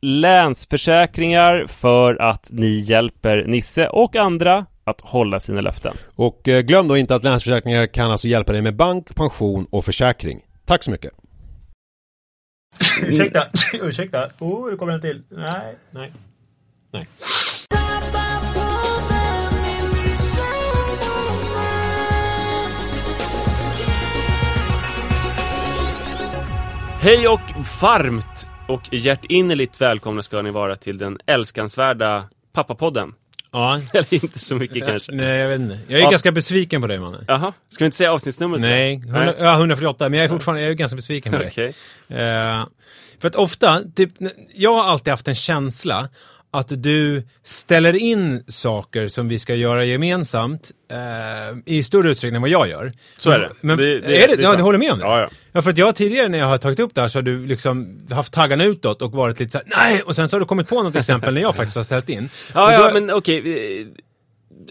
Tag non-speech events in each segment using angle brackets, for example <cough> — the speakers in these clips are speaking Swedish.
Länsförsäkringar för att ni hjälper Nisse och andra att hålla sina löften. Och eh, glöm då inte att Länsförsäkringar kan alltså hjälpa dig med bank, pension och försäkring. Tack så mycket. ursäkta, <laughs> ursäkta. Oh, det kommer en till. Nej, nej. Nej. Hej och varmt och hjärtinnerligt välkomna ska ni vara till den älskansvärda Pappapodden. Ja. <laughs> Eller inte så mycket kanske. Nej, jag vet inte. Jag är Ja. ganska besviken på dig, mannen. Jaha, ska vi inte säga avsnittsnummer? så? Nej, 100, ja, 148, men jag är fortfarande jag är ganska besviken på dig. <laughs> Okej. Eh, för att ofta, typ, jag har alltid haft en känsla att du ställer in saker som vi ska göra gemensamt eh, i större utsträckning än vad jag gör. Så är det. Men, Det- är det- det? det är ja, du håller med om det? Ja, ja. Ja, för att jag tidigare när jag har tagit upp det här så har du liksom haft taggarna utåt och varit lite så här, nej! Och sen så har du kommit på något exempel när jag faktiskt har ställt in. Ja, Och ja, då- men okej. eh,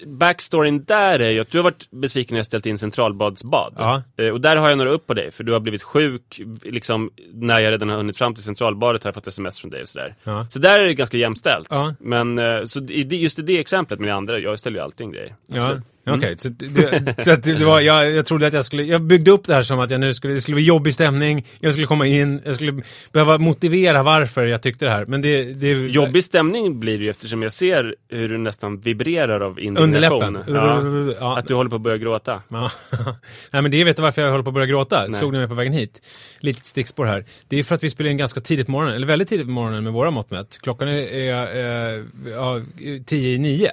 Backstoryn där är ju att du har varit besviken när jag ställt in centralbadsbad. Ja. Eh, Och där har jag några upp på dig, för du har blivit sjuk, liksom, när jag redan har hunnit fram till centralbadet har jag fått sms från dig och sådär. Ja. Så där är det ganska jämställt. Ja. Men, eh, så just i det exemplet med det andra, jag ställer ju alltid en grej. Ja, Absolut. okej. Så, det, så det var, jag, jag trodde att jag skulle, jag byggde upp det här som att jag nu skulle, det skulle bli jobbig stämning, jag skulle komma in, jag skulle behöva motivera varför jag tyckte det här. Men det, det Jobbig stämning blir det ju eftersom jag ser hur du nästan vibrerar av indignation. Underläppen. Ja. Ja. Att du håller på att börja gråta. Ja. <laughs> Nej men det vet du varför jag håller på att börja gråta. Nej. Slog ni mig på vägen hit. Litet stickspår här. Det är för att vi spelar in ganska tidigt på morgonen, eller väldigt tidigt på morgonen med våra mått mätt. Klockan är, är eh, ja, tio i nio.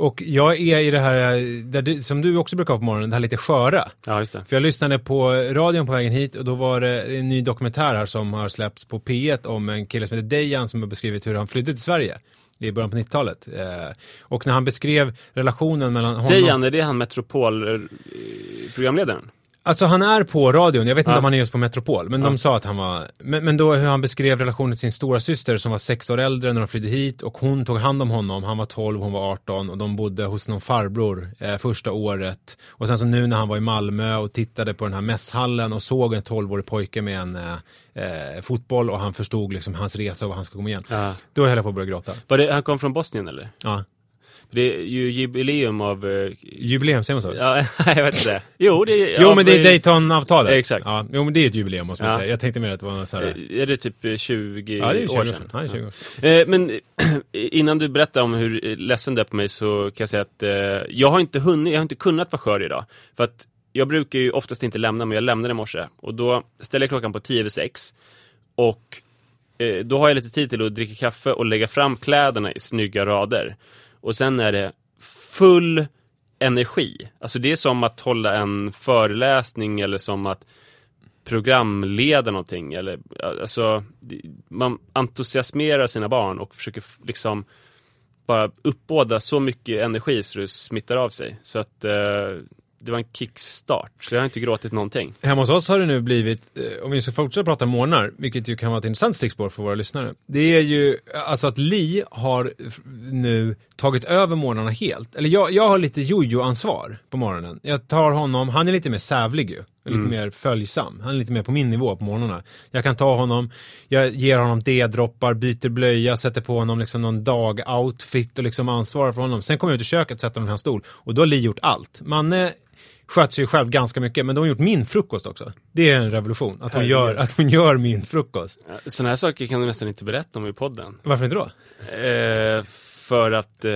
Och jag är i det här, du, som du också brukar ha på morgonen, det här lite sköra. Ja, just det. För jag lyssnade på radion på vägen hit och då var det en ny dokumentär här som har släppts på P1 om en kille som heter Dejan som har beskrivit hur han flydde till Sverige i början på 90-talet. Eh, och när han beskrev relationen mellan honom... Dejan, är det han Metropol-programledaren? Alltså han är på radion, jag vet inte Ja. om han är just på Metropol, men de sa att han var... Men, men då hur han beskrev relationen till sin stora syster som var sex år äldre när de flydde hit och hon tog hand om honom, han var 12, hon var 18 och de bodde hos någon farbror eh, första året. Och sen så nu när han var i Malmö och tittade på den här mässhallen och såg en 12-årig pojke med en eh, eh, fotboll och han förstod liksom hans resa och vad han ska komma igen. Ja. Då höll jag på att börja gråta. Var det, han kom från Bosnien eller? Ja. Det är ju jubileum av... eh, Jubileum, säger man så? Ja, <laughs> jag vet inte. Jo, det är... Jo men det är eh, Dayton-avtalet. Exakt. Ja, jo men det är ett jubileum måste man Ja. säga. Jag tänkte mer att det var så här... eh, Är det typ eh, 20 Ja, det är 20 år år sedan? sedan. Ja, det är 20 år sedan. Eh, Men <clears throat> innan du berättar om hur ledsen du är på mig så kan jag säga att eh, jag har inte hunnit, jag har inte kunnat vara skör idag. För att jag brukar ju oftast inte lämna, men jag lämnade i morse. Och då ställer jag klockan på 10 över 6. Och då har jag lite tid till att dricka kaffe och lägga fram kläderna i snygga rader. Och sen är det full energi. Alltså det är som att hålla en föreläsning eller som att programleda någonting. Eller, alltså, man entusiasmerar sina barn och försöker liksom bara uppbåda så mycket energi så det smittar av sig. Så att eh, det var en kickstart. Så jag har inte gråtit någonting. Hemma hos oss har det nu blivit, eh, om vi ska fortsätta prata morgnar, vilket ju kan vara ett intressant stickspår för våra lyssnare. Det är ju alltså att Li har nu tagit över morgnarna helt. Eller jag, jag har lite jojo-ansvar på morgonen. Jag tar honom, han är lite mer sävlig ju. Lite mer följsam. Han är lite mer på min nivå på morgnarna. Jag kan ta honom, jag ger honom D-droppar, byter blöja, sätter på honom liksom någon dag-outfit och liksom ansvarar för honom. Sen kommer jag ut i köket, sätter honom i hans stol och då har Li gjort allt. Manne sköter sig själv ganska mycket, men de har gjort min frukost också. Det är en revolution, att hon, gör, att hon gör min frukost. Sådana här saker kan du nästan inte berätta om i podden. Varför inte då? Eh, för att eh,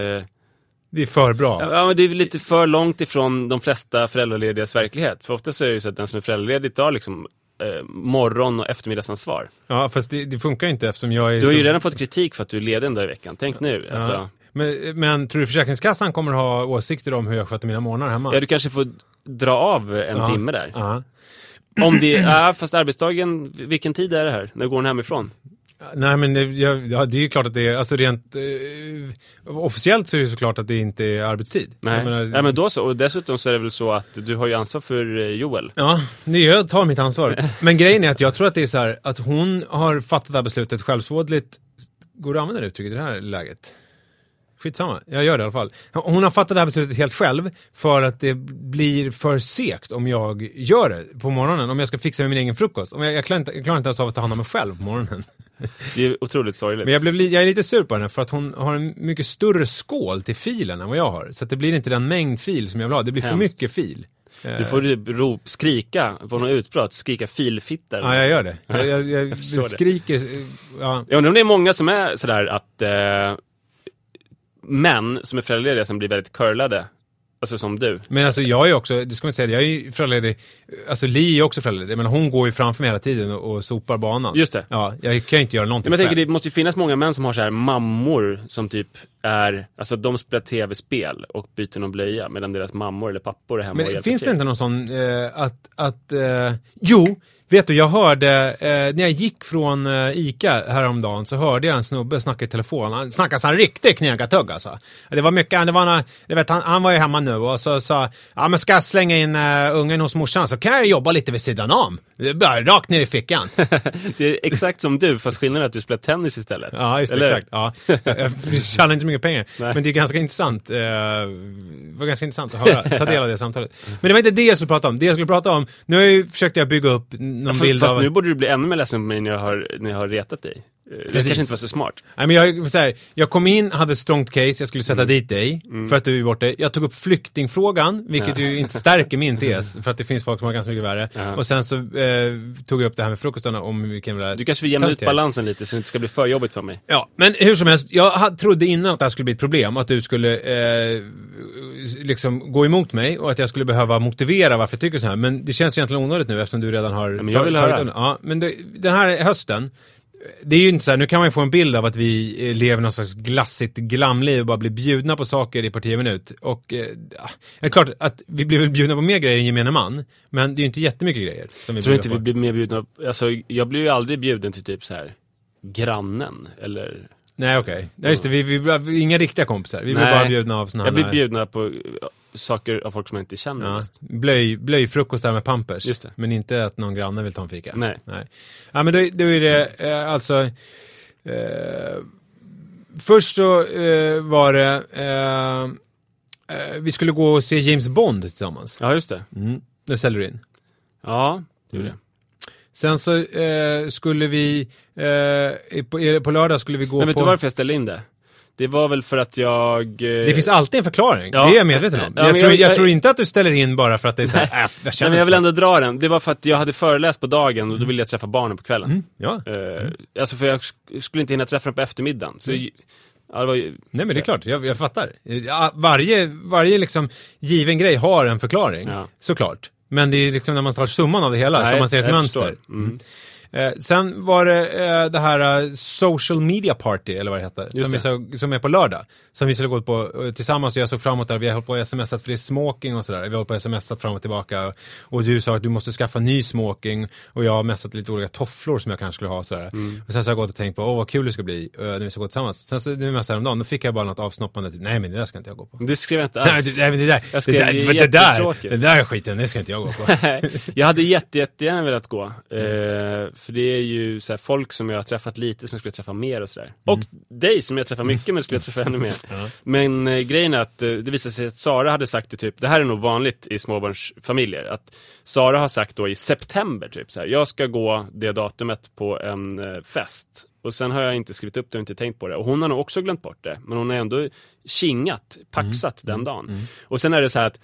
Det är för bra. Ja, men det är lite för långt ifrån de flesta föräldraledigas verklighet. För ofta så är det så att den som är föräldraledig tar liksom eh, morgon och eftermiddagsansvar. Ja, fast det, det funkar inte eftersom jag är Du har ju så- redan fått kritik för att du är ledig en dag i veckan. Tänk nu. Alltså, Ja. Men, men tror du Försäkringskassan kommer ha åsikter om hur jag sköter mina morgnar hemma? ja, du kanske får dra av en Ja. timme där. Ja. Om det är, <clears throat> fast arbetsdagen, vilken tid är det här? När går den hemifrån? Nej men det, ja, det är ju klart att det är, alltså rent eh, officiellt så är det såklart att det inte är arbetstid. Nej. Menar, Nej, men då så. Och dessutom så är det väl så att du har ju ansvar för eh, Joel. Ja, det jag tar mitt ansvar. <laughs> Men grejen är att jag tror att det är så här att hon har fattat det här beslutet självsvådligt. Går det att använda det uttrycket i det här läget? Skitsamma, jag gör det i alla fall. Hon har fattat det här beslutet helt själv för att det blir för segt om jag gör det på morgonen. Om jag ska fixa med min egen frukost. Om jag, jag, klarar inte, jag klarar inte ens av att ta hand om mig själv på morgonen. Det är otroligt sorgligt. Men jag, blev, jag är lite sur på henne för att hon har en mycket större skål till filen än vad jag har. Så det blir inte den mängd fil som jag vill ha. Det blir för Hemskt. mycket fil. Du får ju rop, skrika på något utbrott, skrika filfittar. Ja, jag gör det. Jag, jag, <laughs> jag, förstår det. skriker. Ja. Jag undrar om det är många som är sådär att eh, män som är föräldralediga som blir väldigt curlade. Alltså som du. Men alltså jag är också, det ska man säga, jag är ju föräldraledig. Alltså Li är också föräldraledig, men hon går ju framför mig hela tiden och, och sopar banan. Just det. Ja, jag kan ju inte göra någonting Men jag tänker det måste ju finnas många män som har så här mammor som typ är, alltså de spelar tv-spel och byter någon blöja medan deras mammor eller pappor är hemma och Men hjälper finns till. det inte någon sån, eh, att, att, eh, jo, vet du, jag hörde, eh, när jag gick från eh, ICA häromdagen så hörde jag en snubbe snacka i telefon. Han snackade så han riktigt knegartugg alltså. Det var mycket, det var några, du vet, han, han var ju hemma nu och så sa, ja men ska jag slänga in uh, ungen hos morsan så kan jag jobba lite vid sidan om. Det bara rakt ner i fickan. <laughs> Det är exakt som du, fast skillnaden är att du spelar tennis istället. Ja, just Eller? exakt. Ja. Jag <laughs> jag tjänar inte så mycket pengar. Nej. Men det är ganska intressant. Eh, det var ganska intressant att höra, ta del av det samtalet. Men det var inte det jag skulle prata om. Det jag skulle prata om, nu jag försökte jag bygga upp någon Fast, bild fast av... nu borde du bli ännu mer ledsen på mig när jag har, när jag har retat dig. Eh, Det Precis. kanske inte var så smart. Nej, men jag, så här, jag kom in, hade strongt case, jag skulle sätta Mm. dit dig för att du är borta. Jag tog upp flyktingfrågan, vilket ju inte stärker min tes, för att det finns folk som har ganska mycket värre. Ja. Och sen så eh, tog jag upp det här med frukostarna om vilken jävla Du kanske får jämna ut balansen lite så det inte ska bli för jobbigt för mig. Ja, men hur som helst, jag trodde innan att det här skulle bli ett problem, att du skulle eh, liksom gå emot mig och att jag skulle behöva motivera varför jag tycker så här. Men det känns egentligen onödigt nu eftersom du redan har men jag vill tagit höra. Ja, men det, den här hösten, det är ju inte så här, nu kan man ju få en bild av att vi eh, lever någon slags glassigt glamliv och bara blir bjudna på saker i parti minut. Och eh, ja, det är klart att vi blir väl bjudna på mer grejer än gemene man, men det är ju inte jättemycket grejer som vi tror inte vi på. blir mer bjudna, alltså jag blir ju aldrig bjuden till typ så här grannen eller Nej okej, okay. just det, vi, vi, vi, inga riktiga kompisar, vi blir Nej. bara bjudna av såna Jag blir här- bjudna på saker av folk som jag inte känner Ja, blöj, blöjfrukostar med Pampers. Just det. Men inte att någon granne vill ta en fika. Nej. Nej. Ja, men då, då är det eh, alltså... Eh, först så eh, var det... Eh, eh, vi skulle gå och se James Bond tillsammans. Ja, just det. Mm. Det ställer du in. Ja, det gjorde jag. Sen så eh, skulle vi... Eh, på, på lördag skulle vi gå Men vet på... du varför jag ställde in det? Det var väl för att jag... eh, Det finns alltid en förklaring, Ja. det är jag medveten om. Ja, jag, tror, jag- jag, tror inte att du ställer in bara för att det är såhär, äh, jag Nej, känner men jag vill ändå dra den. Det var för att jag hade föreläst på dagen och då ville jag träffa barnen på kvällen. Ja, Eh, Alltså för jag sk- skulle inte hinna träffa dem på eftermiddagen. Så, ja, det var ju, nej men det är klart, jag, jag fattar. Ja, varje, varje liksom given grej har en förklaring, Ja. såklart. Men det är liksom när man tar summan av det hela Nej, som man ser ett mönster. Mm. Eh, sen var det eh, det här eh, social media party, eller vad det heter, som, vi såg, som är på lördag. Som vi skulle gå på eh, tillsammans och jag såg fram emot det. Vi har hållit på och smsat för det är smoking och sådär. Vi har hållit på och smsat fram och tillbaka. Och du sa att du måste skaffa ny smoking. Och jag har messat lite olika tofflor som jag kanske skulle ha och sådär. Mm. Och sen så har jag gått och tänkt på, åh vad kul det ska bli eh, när vi ska gå tillsammans. Sen så, när vi messade häromdagen, då fick jag bara något avsnoppande, typ, nej men det där ska inte jag gå på. Det skrev jag inte <laughs> alls. nej, men det där, Jag det skrev, där, det är för det där, det där skiten, det ska inte jag gå på. <laughs> jag hade jätte, jättegärna velat gå. Eh, för det är ju så här, folk som jag har träffat lite som jag skulle träffa mer och sådär. Och dig som jag träffar mycket men skulle träffa ännu mer. Men eh, grejen är att eh, det visade sig att Sara hade sagt det typ, det här är nog vanligt i småbarnsfamiljer, att Sara har sagt då i september typ så här, jag ska gå det datumet på en eh, fest. Och sen har jag inte skrivit upp det och inte tänkt på det. Och hon har nog också glömt bort det. Men hon har ändå kingat, paxat den dagen. Och sen är det så här att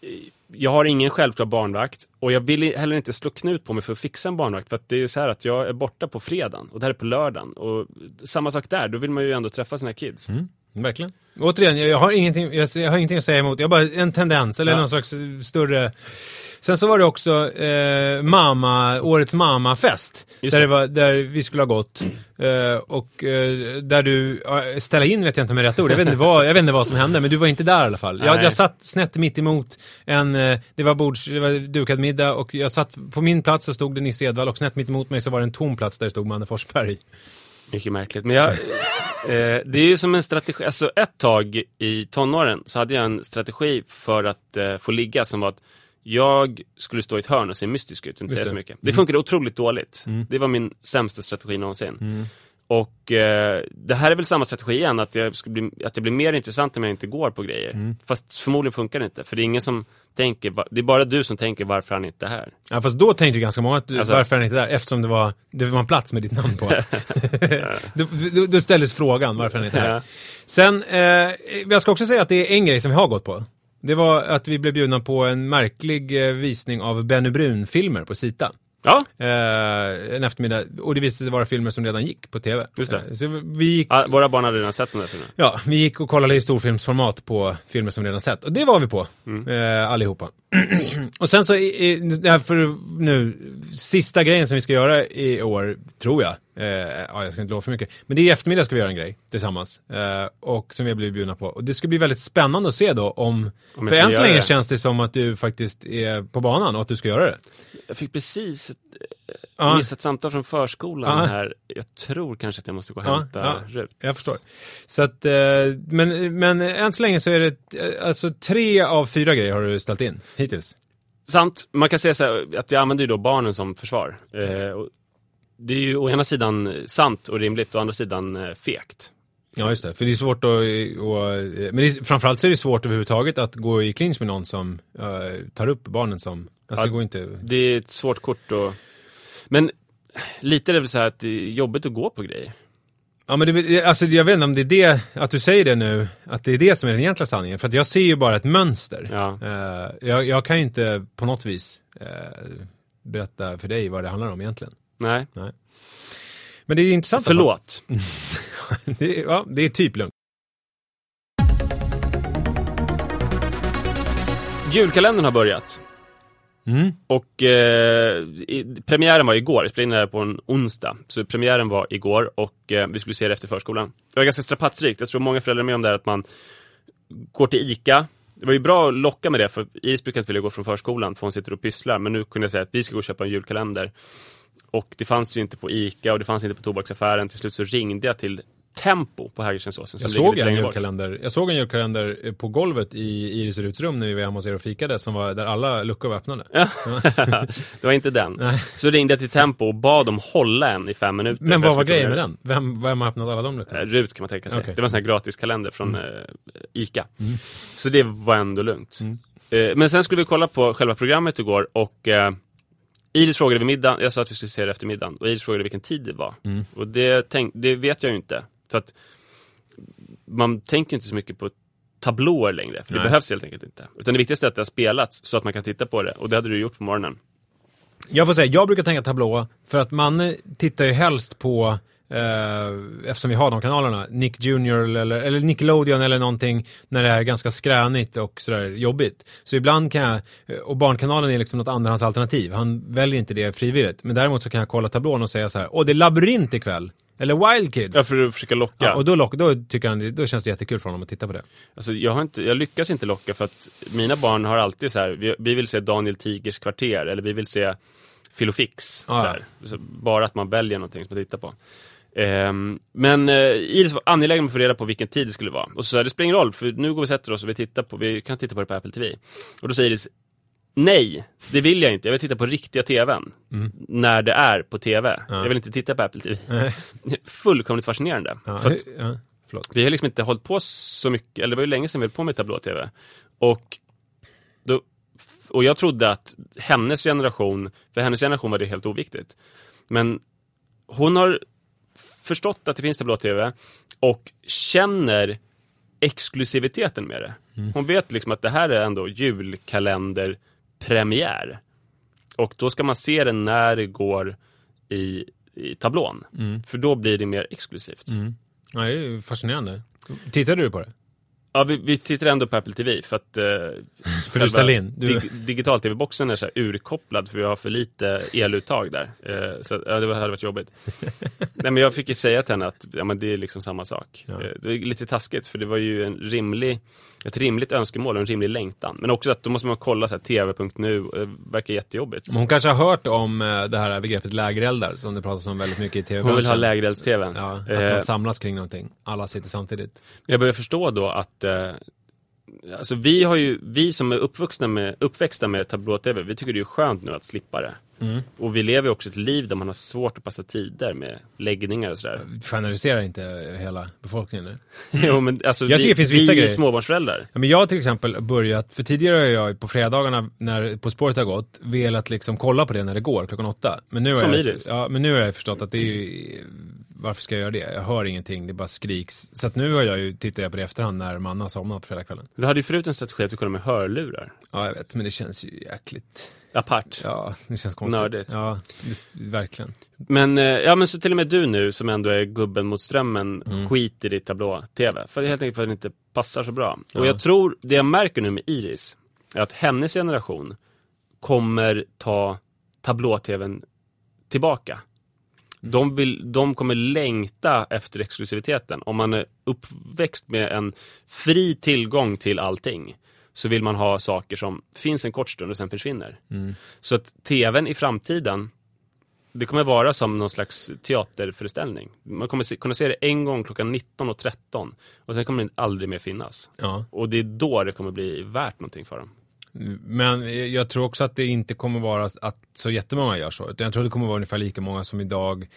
eh, jag har ingen självklar barnvakt och jag vill heller inte slå knut på mig för att fixa en barnvakt. För att det är så här att jag är borta på fredagen och det här är på lördagen. Och samma sak där, då vill man ju ändå träffa sina kids. Mm. Verkligen. Återigen, jag, har ingenting, jag, har ingenting att säga emot. Jag har bara en tendens, eller Ja. någon slags större... Sen så var det också eh, mamma, årets mammafest. Där, det. det var, där vi skulle ha gått. Eh, och eh, där du, ställa in vet jag inte med rätt ord. Jag vet inte, vad, jag vet inte vad som hände, men du var inte där i alla fall. Jag, jag satt snett mitt emot en, eh, det var bords, det var dukad middag och jag satt, på min plats så stod det Nisse Edvall och snett mitt emot mig så var det en tom plats där det stod Manne Forsberg. Mycket märkligt. Men jag, eh, det är ju som en strategi. Alltså ett tag i tonåren så hade jag en strategi för att eh, få ligga som var att jag skulle stå i ett hörn och se mystisk ut och inte säga så mycket. Det funkade otroligt dåligt. Det var min sämsta strategi någonsin. Och eh, det här är väl samma strategi igen, att jag, skulle bli, att jag blir mer intressant om jag inte går på grejer. Fast förmodligen funkar det inte, för det är ingen som tänker, det är bara du som tänker varför han inte är här. Ja fast då tänkte ju ganska många att du, Alltså- varför är han inte där? Eftersom det var, det var en plats med ditt namn på. <laughs> <laughs> då, då, då ställdes frågan varför han inte är här. Sen, eh, jag ska också säga att det är en grej som vi har gått på. Det var att vi blev bjudna på en märklig eh, visning av Benny Brun-filmer på Sita. Ja, Eh, en eftermiddag, och det visade sig vara filmer som redan gick på tv. Just det. Eh, så vi gick, ah, våra barn hade redan sett de där filmerna. ja, vi gick och kollade i storfilmsformat på filmer som redan sett. Och det var vi på, eh, allihopa. <clears throat> och sen så, i, i, för nu, sista grejen som vi ska göra i år, tror jag. Eh, ja, jag ska inte lova för mycket. Men det är i eftermiddag ska vi göra en grej tillsammans. Eh, och som vi har blivit bjudna på. Och det ska bli väldigt spännande att se då om... Om för än så länge det. känns det som att du faktiskt är på banan och att du ska göra det. Jag fick precis ett Ja. missat samtal från förskolan Ja. här. Jag tror kanske att jag måste gå och Ja, hämta ja. Rut. Jag förstår. Så att, eh, men, men än så länge så är det, eh, alltså tre av fyra grejer har du ställt in hittills. Sant, man kan säga så här, att jag använder ju då barnen som försvar. Eh, och det är ju å ena sidan sant och rimligt, å andra sidan eh, fegt. Ja, just det. För det är svårt att, och, men det framförallt så är det svårt överhuvudtaget att gå i clinch med någon som eh, tar upp barnen som, alltså Ja, det går inte. Det är ett svårt kort och... Men lite är det väl så här att det är jobbigt att gå på grejer. Ja, men det, alltså jag vet inte om det är det, att du säger det nu, att det är det som är den egentliga sanningen. För att jag ser ju bara ett mönster. Ja. Eh, jag, jag kan ju inte på något vis eh, berätta för dig vad det handlar om egentligen. Nej, Men det är intressant. förlåt. <laughs> Det är, ja, det är typ lugnt. Julkalendern har börjat. Mm. Och eh, i, premiären var igår, jag spelade in det här på en onsdag. Så premiären var igår och eh, vi skulle se det efter förskolan. Det var ganska strapatsrikt, jag tror många föräldrar är med om det här att man går till ICA. Det var ju bra att locka med det, för Iris brukar inte vilja gå från förskolan för hon sitter och pysslar. Men nu kunde jag säga att vi ska gå och köpa en julkalender. Och det fanns ju inte på ICA och det fanns inte på tobaksaffären. Till slut så ringde jag till Tempo på Hägerstensåsen. Jag såg, en julkalender, jag såg en julkalender eh, på golvet i Iris Ruts rum när vi var hemma hos er och fikade, som var, där alla luckor var öppnade. Ja. <laughs> det var inte den. Nej. Så ringde jag till Tempo och bad dem hålla en i fem minuter. Men vad var grejen med den? Vem, vem har öppnat alla de luckorna? Eh, Rut kan man tänka sig. Okej. Det var en sån här gratiskalender från eh, ICA. Mm. Så det var ändå lugnt. Eh, men sen skulle vi kolla på själva programmet igår och Iris frågade vid middagen, jag sa att vi skulle se det efter middagen, och Iris frågade vilken tid det var. Mm. Och det, tänk, det vet jag ju inte. För att man tänker inte så mycket på tablåer längre, för det Nej. behövs helt enkelt inte. Utan det viktigaste är att det har spelats så att man kan titta på det, och det hade du gjort på morgonen. Jag får säga, jag brukar tänka tablå för att man tittar ju helst på eh, eftersom vi har de kanalerna, Nick Junior eller, eller Nickelodeon eller någonting när det är ganska skränigt och sådär jobbigt. Så ibland kan jag, och Barnkanalen är liksom något andrahandsalternativ, han väljer inte det frivilligt. Men däremot så kan jag kolla tablån och säga så här, åh det är labyrint ikväll. Eller Wild Kids. Ja, för att försöka locka. Ja, och då, lock, då tycker han, då känns det jättekul för honom att titta på det. Alltså, jag, har inte, jag lyckas inte locka för att mina barn har alltid så här, vi, vi vill se Daniel Tigers kvarter eller vi vill se Filofix. Ah, så. Så bara att man väljer någonting som man tittar på. Ehm, men eh, Iris var angelägen om att få reda på vilken tid det skulle vara. Och så sa jag, det spelar ingen roll, för nu går vi och sätter oss och vi, tittar på, vi kan titta på det på Apple TV. Och då säger Iris, nej, det vill jag inte. Jag vill titta på riktiga TVn. När det är på TV. Jag vill inte titta på Apple TV. <laughs> Fullkomligt fascinerande. Ja, För att, <laughs> ja, vi har liksom inte hållit på så mycket, eller det var ju länge sedan vi höll på med tablå-tv. Och, då, och jag trodde att hennes generation, för hennes generation var det helt oviktigt. Men hon har förstått att det finns tablå-tv och känner exklusiviteten med det. Hon vet liksom att det här är ändå julkalenderpremiär. Och då ska man se det när det går i, i tablån. För då blir det mer exklusivt. Ja, det är fascinerande. Tittade du på det? Ja, vi, vi tittar ändå på Apple TV för att eh, För du ställde in? Du... dig, digital-tv-boxen är så här urkopplad för vi har för lite eluttag där. Eh, så ja, det var- hade varit jobbigt. <laughs> Nej, men jag fick ju säga till henne att ja, men det är liksom samma sak. Ja. Eh, det är lite taskigt för det var ju en rimlig, ett rimligt önskemål och en rimlig längtan. Men också att då måste man kolla så här, tv.nu, det verkar jättejobbigt. Men Hon kanske har hört om eh, det här begreppet lägereldar som det pratas om väldigt mycket i tv-branschen. Hon vill ha lägerelds-tvn. Ja, att Eh, man samlas kring någonting. Alla sitter samtidigt. Jag börjar förstå då att inte Alltså vi har ju, vi som är uppvuxna med, uppväxta med tablå-tv, vi tycker det är skönt nu att slippa det. Mm. Och vi lever ju också ett liv där man har svårt att passa tider med läggningar och sådär. Generaliserar inte hela befolkningen nu. <laughs> jo men alltså Jag tycker vi, det finns vissa vi grejer. är småbarnsföräldrar. Ja, men jag har till exempel börjat, för tidigare har jag på fredagarna när På spåret har gått, velat liksom kolla på det när det går klockan åtta. Men nu har, Som jag, ja, men nu har jag förstått att det är ju, varför ska jag göra det? Jag hör ingenting, det bara skriks. Så att nu har jag ju, tittar jag på det i efterhand när man har somnat på fredagskvällen. Du hade ju förut en strategi att du kollade med hörlurar. Ja, jag vet, men det känns ju jäkligt. Apart. Ja, det känns konstigt. Nördigt. Ja, verkligen. Men, eh, ja men så till och med du nu som ändå är gubben mot strömmen Mm. skiter i tablå-tv. För helt enkelt för att det inte passar så bra. Ja. Och jag tror, det jag märker nu med Iris, är att hennes generation kommer ta tablå-tvn tillbaka. De, vill, de kommer längta efter exklusiviteten. Om man är uppväxt med en fri tillgång till allting så vill man ha saker som finns en kort stund och sen försvinner. Så att tvn i framtiden det kommer vara som någon slags teaterföreställning. Man kommer se, kunna se det en gång klockan 19.13 och sen kommer det aldrig mer finnas. Ja. Och det är då det kommer bli värt någonting för dem. Men jag tror också att det inte kommer vara att så jättemånga gör så. Utan jag tror det kommer vara ungefär lika många som idag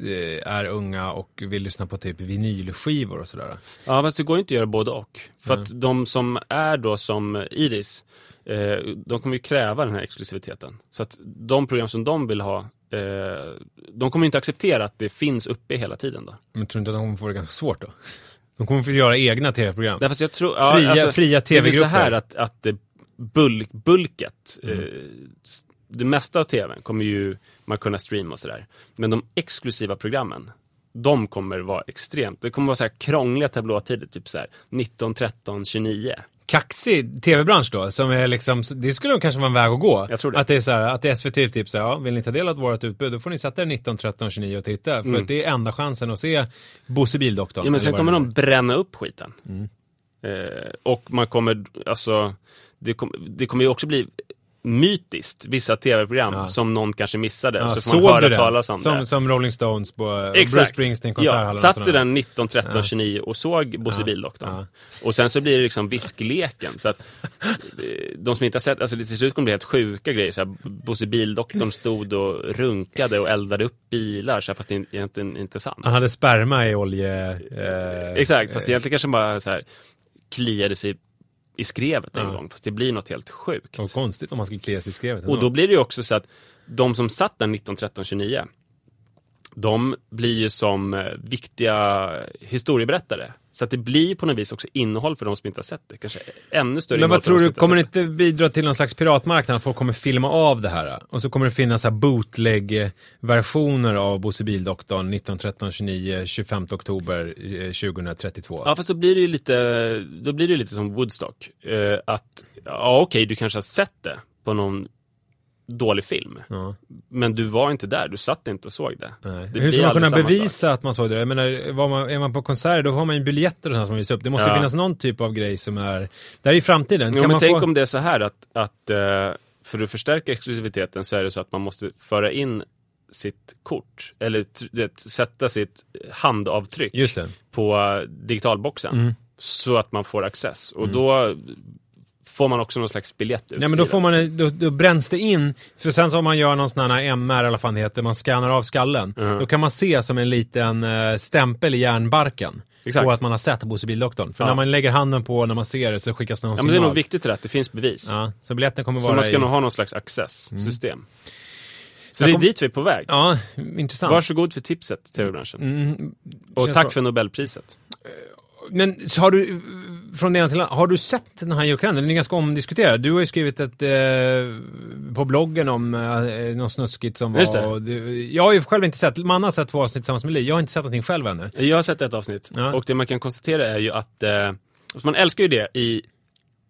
eh, är unga och vill lyssna på typ vinylskivor och sådär. Ja, fast det går inte att göra både och. För att de som är då som Iris, eh, de kommer ju kräva den här exklusiviteten. Så att de program som de vill ha, eh, de kommer inte acceptera att det finns uppe hela tiden då. Men tror du inte att de kommer få det ganska svårt då? De kommer få göra egna tv-program. Fast jag tror, Fria- fria Det är så TV-grupper. här att, att det bulk, bulket, Mm. eh, det mesta av tvn kommer ju man kunna streama och sådär. Men de exklusiva programmen, de kommer vara extremt, det kommer vara så här krångliga tablåtider, typ så här 19, 13, 29. Kaxig tv-bransch då, som är liksom, det skulle nog kanske vara en väg att gå. Jag tror det. Att det är så här, att SVT typ säger, ja, vill ni ta del av vårt utbud, då får ni sätta er 19, 13, 29 och titta. För att det är enda chansen att se Bosse Bildoktorn. Mm. Ja, men sen kommer de bränna upp skiten. Eh, och man kommer, alltså, det, kom, det kommer ju också bli mytiskt, vissa tv-program Ja. som någon kanske missade. Ja, så får man höra talas om som, det. som Rolling Stones på eh, Exakt. Bruce Springsteen ja, konserthallen. och satt du den 19, 13, Ja. 29 och såg Bosse Ja. Bildoktorn. Ja. Och sen så blir det liksom viskleken. Så att, eh, de som inte har sett, alltså det till slut kommer det bli helt sjuka grejer. Så här, Bosse Bildoktorn stod och runkade och eldade upp bilar, så här, fast det är egentligen inte sant. Han hade sperma i olje... Eh, Exakt, fast egentligen kanske bara så här kliade sig i skrevet en Ja. gång. Fast det blir något helt sjukt. Och konstigt om man skulle klia sig i skrevet. Och då blir det ju också så att de som satt där 19, 13, 29 de blir ju som eh, viktiga historieberättare. Så att det blir på något vis också innehåll för de som inte har sett det. Kanske ännu större Men vad tror du, kommer det inte bidra till någon slags piratmarknad? Att folk kommer filma av det här? Och så kommer det finnas så här bootleg-versioner av Bosse Bildoktorn 1913-29, 25 oktober eh, 2032. Ja fast då blir det ju lite, då blir det lite som Woodstock. Eh, att, ja okej du kanske har sett det på någon dålig film. Ja. Men du var inte där, du satt inte och såg det. Nej. det Hur ska man kunna bevisa att man såg det? Jag menar, man, är man på konserter då har man ju biljetter och sånt som visar upp. Det måste Ja. finnas någon typ av grej som är... Det här är ju framtiden. Jo, kan men man tänk få... om det är så här att, att eh, för att förstärka exklusiviteten så är det så att man måste föra in sitt kort eller det, sätta sitt handavtryck på eh, digitalboxen Mm. så att man får access och då får man också någon slags biljett Nej men då får man, då, då bränns det in, för sen så om man gör någon sån här MR eller vad det heter, man scannar av skallen. Mm. Då kan man se som en liten eh, stämpel i hjärnbarken. Exakt. På att man har sett Bosse Bildoktorn. För Ja. när man lägger handen på när man ser det så skickas det någon Ja men det är nog viktigt att det finns bevis. Ja, så biljetten kommer Så vara man ska i... Mm. nog ha någon slags access-system. Så Jag det är kom- dit vi är på väg. Ja, intressant. Varsågod för tipset, tv-branschen. Mm, Och känns tack bra. för Nobelpriset. Men så har du, från det ena till andra, har du sett den här julkalendern? Den är ganska omdiskuterad. Du har ju skrivit ett, eh, på bloggen om eh, något snuskigt som var... Just och det- Jag har ju själv inte sett, man har sett två avsnitt tillsammans med Li. Jag har inte sett någonting själv ännu. Jag har sett ett avsnitt Ja. och det man kan konstatera är ju att eh, man älskar ju det i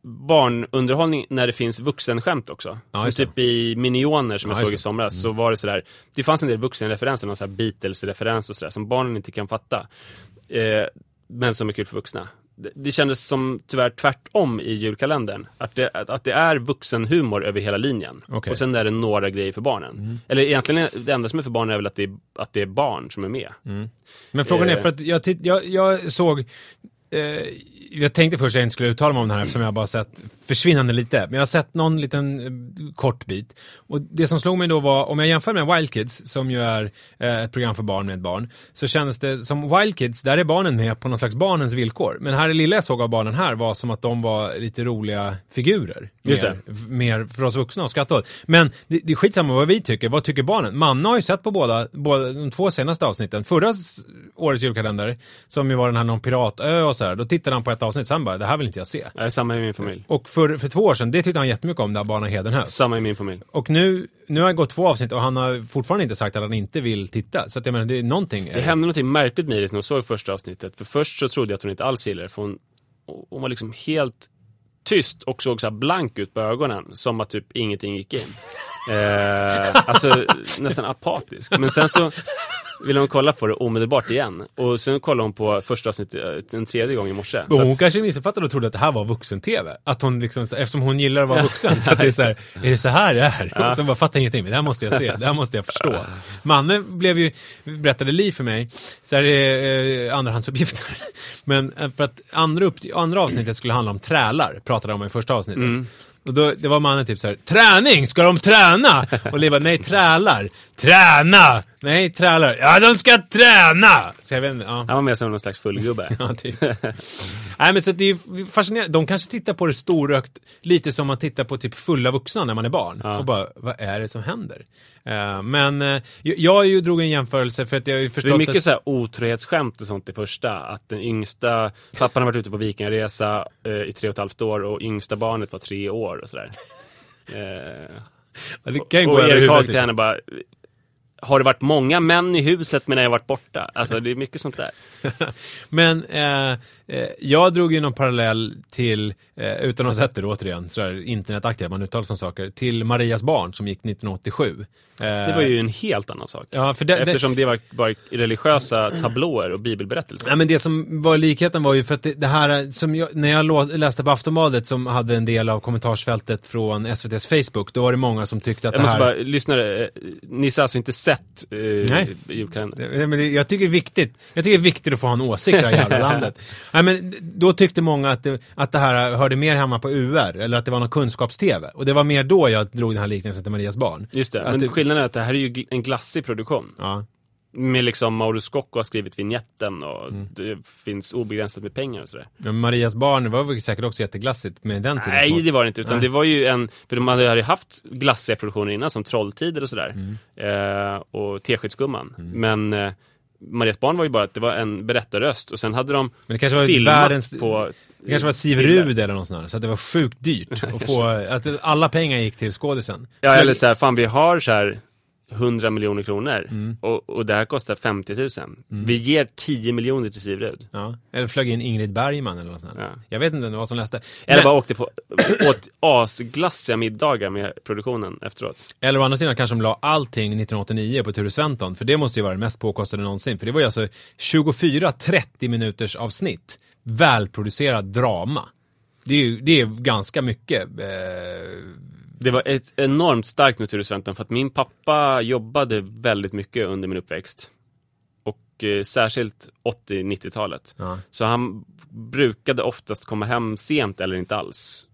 barnunderhållning när det finns vuxenskämt också. Ja, som typ i Minioner som Ja, jag såg i det. Mm. somras så var det sådär, det fanns en del vuxenreferenser, någon sån här Beatles-referens och sådär som barnen inte kan fatta. Eh, men som är kul för vuxna. Det, det kändes som tyvärr tvärtom i julkalendern. Att det, att, att det är vuxenhumor över hela linjen. Mm. Och sen är det några grejer för barnen. Eller egentligen, det enda som är för barnen är väl att det är, att det är barn som är med. Men frågan är, Eh. för att jag, titt, jag, jag såg... Eh, jag tänkte först att jag inte skulle uttala mig om den här eftersom jag bara sett försvinnande lite. Men jag har sett någon liten eh, kort bit. Och det som slog mig då var, om jag jämför med Wild Kids, som ju är eh, ett program för barn med barn, så kändes det som Wild Kids, där är barnen med på någon slags barnens villkor. Men här det lilla jag såg av barnen här var som att de var lite roliga figurer. Just mer, v- mer för oss vuxna att skratta åt. Men det, det är skitsamma vad vi tycker. Vad tycker barnen? Manna har ju sett på båda, båda de två senaste avsnitten. Förra årets julkalender, som ju var den här någon piratö och så här, då tittade han på ett avsnitt, sen bara, det här vill inte jag se. Det är samma i min familj. Och för, för två år sedan, det tyckte han jättemycket om, där barnen Hedenhös. Samma i min familj. Och nu, nu har det gått två avsnitt och han har fortfarande inte sagt att han inte vill titta. Så att jag menar, det är någonting. Det hände någonting märkligt med Iris när hon såg första avsnittet. För först så trodde jag att hon inte alls gillade det. För hon, hon var liksom helt tyst och såg så här blank ut på ögonen. Som att typ ingenting gick in. Eh, alltså nästan apatisk. Men sen så ville hon kolla på det omedelbart igen. Och sen kollade hon på första avsnittet en tredje gång i morse. Och hon att, kanske missuppfattade och trodde att det här var vuxen-tv. Att hon liksom, eftersom hon gillar att vara vuxen, så att det är så här, är det så här det är? Och så bara, fattar ingenting, men det här måste jag se, det här måste jag förstå. Manne blev ju, berättade Li för mig, så här är eh, andrahandsuppgifter. <laughs> Men eh, för att andra, upp, andra avsnittet skulle handla om trälar, pratade de om i första avsnittet. Och då, det var mannen typ så här, träning, ska de träna? Och Li bara, nej trälar. Träna! Nej, trälar. Ja, de ska träna! Så jag vet inte, ja. han var med som någon slags fullgubbe. <laughs> Ja, typ. <laughs> Nej, men så det är fascinerande. De kanske tittar på det storökt, lite som man tittar på typ fulla vuxna när man är barn. Ja. Och bara, vad är det som händer? Eh, men uh, jag, ju drog en jämförelse för att jag har ju Det förstått är mycket att... så här otrohetsskämt och sånt i första. Att den yngsta, pappan har varit ute på vikingaresa eh, i tre och ett halvt år och yngsta barnet var tre år och sådär. Ja, det och över Erik Haag till henne bara, har det varit många män i huset medan jag varit borta? Alltså det är mycket sånt där. <laughs> Men eh, eh, jag drog ju någon parallell till, eh, utan att ha sett det återigen, sådär internetaktigt, man uttalar som saker, till Marias barn som gick 1987. Eh, Det var ju en helt annan sak. Ja, för det, det, Eftersom det var bara religiösa tablåer och bibelberättelser. Ja, men det som var likheten var ju för att det, det här som jag, när jag läste på Aftonbladet som hade en del av kommentarsfältet från SVTs Facebook, då var det många som tyckte att Jag det måste här... bara, lyssnare, eh, ni har alltså inte sett eh, Nej. julkalendern? Nej, men det, jag tycker det är viktigt. Jag tycker det är viktigt att få ha en åsikt i det här jävla <laughs> landet. Nej, men då tyckte många att det, att det här hörde mer hemma på UR, eller att det var någon kunskaps-TV. Och det var mer då jag drog den här liknelsen till Marias barn. Just det, Att men det- skillnaden är att det här är ju en glassig produktion. Ja. Med liksom Mauro Scocco har skrivit vignetten och Mm. det finns obegränsat med pengar och sådär. Men Marias barn var väl säkert också jätteglassigt med den tidens Nej, det var det inte. Utan Nej. det var ju en, för de hade ju haft glassiga produktioner innan som Trolltider och sådär. Mm. Eh, och Teskedsgumman. Men eh, Marias barn var ju bara att det var en berättarröst och sen hade de Men det kanske var filmat världens... på Det kanske var Siv. Rud eller något sånt där, så att det var sjukt dyrt <laughs> att få, att alla pengar gick till skådisen. Ja, eller så här, fan vi har så här 100 miljoner kronor Mm. och, och det här kostar 50 000. Vi ger 10 miljoner till Siv Rud. Ja. Eller flög in Ingrid Bergman eller något sånt. Ja. Jag vet inte vad som läste. Eller Men- bara åkte på, åt asglassiga middagar med produktionen efteråt. Eller å andra sidan kanske de la allting 1989 på Ture Sventon, för det måste ju vara det mest påkostade någonsin. För det var ju alltså 24 30 minuters avsnitt, välproducerad drama. Det är ju det är ganska mycket. Eh, Det var ett enormt starkt med Ture Sventon för att min pappa jobbade väldigt mycket under min uppväxt. Och eh, särskilt 80-90-talet. ja. Så han brukade oftast komma hem sent eller inte alls.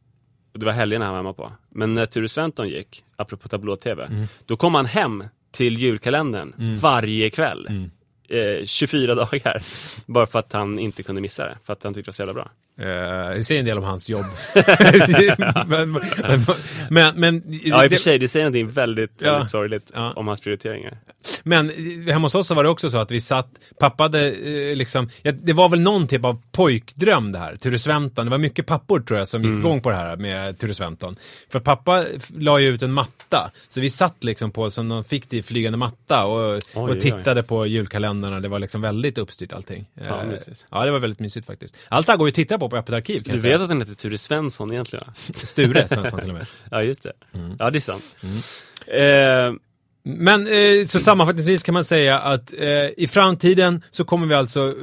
Det var helgerna han var hemma på. Men när Ture Sventon gick, apropå tablå-tv, Mm. då kom han hem till julkalendern varje kväll. Eh, 24 <laughs> dagar. Bara för att han inte kunde missa det. För att han tyckte det var så jävla bra. Eh, det säger en del om hans jobb. <laughs> men, men, men, Ja, i och för sig, det säger någonting väldigt, Ja. väldigt sorgligt Ja. om hans prioriteringar. Men eh, hemma hos oss så var det också så att vi satt, pappa hade eh, liksom, ja, det var väl någon typ av pojkdröm det här, Ture Sventon. Det var mycket pappor tror jag som Mm. gick igång på det här med Ture Sventon. För pappa la ju ut en matta, så vi satt liksom på som någon fiktiv flygande matta och, oj, och oj. tittade på julkalendrarna. Det var liksom väldigt uppstyrt allting. Fan, Eh, ja, det var väldigt mysigt faktiskt. Allt det här går ju att titta på på Öppet arkiv Du vet att han heter Ture Svensson egentligen? Sture Svensson till och med. <laughs> Ja, just det. Mm. Ja, det är sant. Eh, Men eh, så sammanfattningsvis kan man säga att eh, i framtiden så kommer vi alltså eh,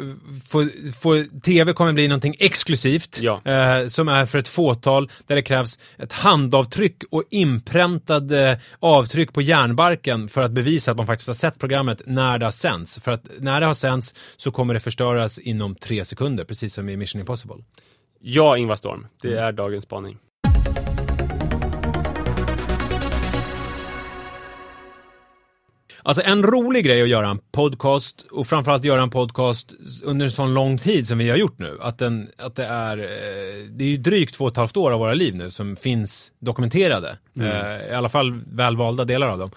få, få TV kommer bli någonting exklusivt Ja. eh, som är för ett fåtal där det krävs ett handavtryck och inpräntade avtryck på järnbarken för att bevisa att man faktiskt har sett programmet när det har sänds. För att när det har sänds så kommer det förstöras inom tre sekunder, precis som i Mission Impossible. ja, Ingvar Storm. Det Mm. är dagens spaning. Alltså en rolig grej att göra en podcast och framförallt göra en podcast under en sån lång tid som vi har gjort nu. Att, den, att det är, eh, det är ju drygt två och ett halvt år av våra liv nu som finns dokumenterade. Eh, I alla fall välvalda delar av dem.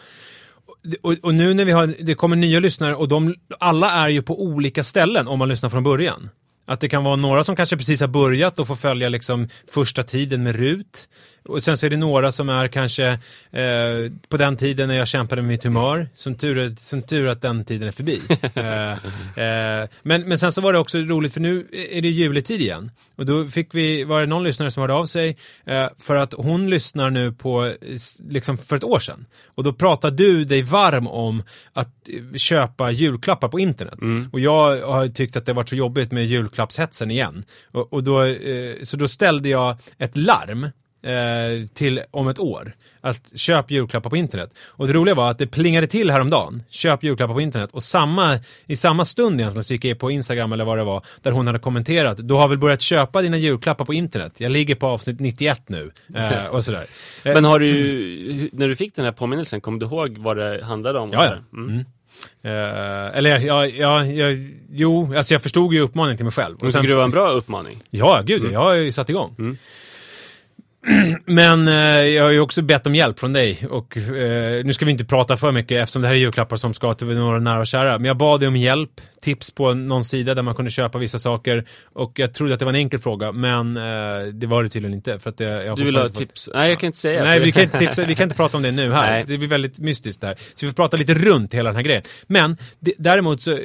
Och, och nu när vi har, det kommer nya lyssnare och de, alla är ju på olika ställen om man lyssnar från början. Att det kan vara några som kanske precis har börjat och får följa liksom första tiden med RUT. Och sen så är det några som är kanske eh, på den tiden när jag kämpade med mitt humör. Som tur, är- som tur att den tiden är förbi. <laughs> eh, eh, men, men sen så var det också roligt för nu är det juletid igen. Och då fick vi, var det någon lyssnare som hörde av sig eh, för att hon lyssnar nu på, eh, liksom för ett år sedan. Och då pratade du dig varm om att eh, köpa julklappar på internet. Och jag har tyckt att det varit så jobbigt med julklappshetsen igen. Och, och då, så då ställde jag ett larm eh, till om ett år. Att köp julklappar på internet. Och det roliga var att det plingade till häromdagen. Köp julklappar på internet. Och samma, i samma stund egentligen så gick jag på Instagram eller vad det var. Där hon hade kommenterat. Du har väl börjat köpa dina julklappar på internet? Jag ligger på avsnitt 91 nu. Eh, <laughs> och sådär. Eh, Men har du, när du fick den här påminnelsen, kom du ihåg vad det handlade om? Ja, ja. Mm. Mm. Eh, eller ja, ja, ja, jo, alltså jag förstod ju uppmaningen till mig själv. Och tycker du det var en bra uppmaning? Ja, gud, jag har ju satt igång. Mm. <clears throat> Men eh, jag har ju också bett om hjälp från dig och eh, nu ska vi inte prata för mycket eftersom det här är julklappar som ska till några nära och kära. Men jag bad dig om hjälp, tips på någon sida där man kunde köpa vissa saker och jag trodde att det var en enkel fråga men eh, det var det tydligen inte. För att det, jag Du vill ha fått- tips? Nej, jag kan inte säga. Nej, vi kan, inte <laughs> tipsa, vi kan inte prata om det nu här. Nej. Det blir väldigt mystiskt där. Så vi får prata lite runt hela den här grejen. Men däremot så eh,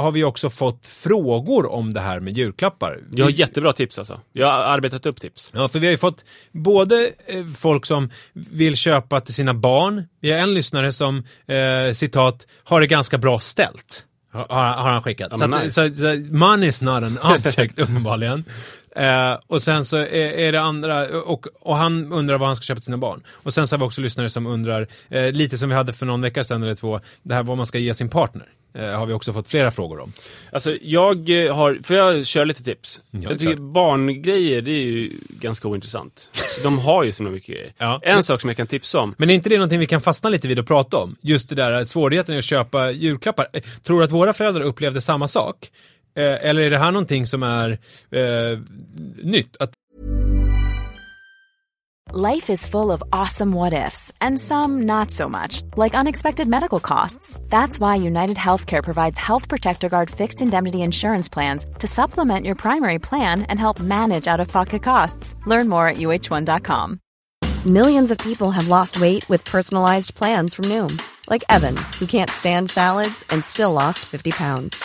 har vi också fått frågor om det här med julklappar. Jag har jättebra tips alltså. Jag har arbetat upp tips. Ja, för vi har ju fått både eh, folk som vill köpa till sina barn. Vi har en lyssnare som, eh, citat, har det ganska bra ställt. Har, har han skickat. Ja, så, men att, nice. så, så money is not an object <laughs> uppenbarligen. Eh, och sen så är, är det andra, och, och han undrar vad han ska köpa till sina barn. Och sen så har vi också lyssnare som undrar, eh, lite som vi hade för någon vecka sedan eller två, det här vad man ska ge sin partner. Eh, har vi också fått flera frågor om. Alltså jag eh, har, får jag köra lite tips? Ja, jag tycker klart. barngrejer, det är ju ganska ointressant. De har ju så mycket grejer. Ja. En sak som jag kan tipsa om, Men är inte det någonting vi kan fastna lite vid och prata om? Just det där svårigheten att köpa julklappar. Tror du att våra föräldrar upplevde samma sak? Eh, eller är det här någonting som är eh, nytt? Att Life is full of awesome what ifs, and some not so much, like unexpected medical costs. That's why United Healthcare provides Health Protector Guard fixed indemnity insurance plans to supplement your primary plan and help manage out of pocket costs. Learn more at uh1.com. Millions of people have lost weight with personalized plans from Noom, like Evan, who can't stand salads and still lost 50 pounds.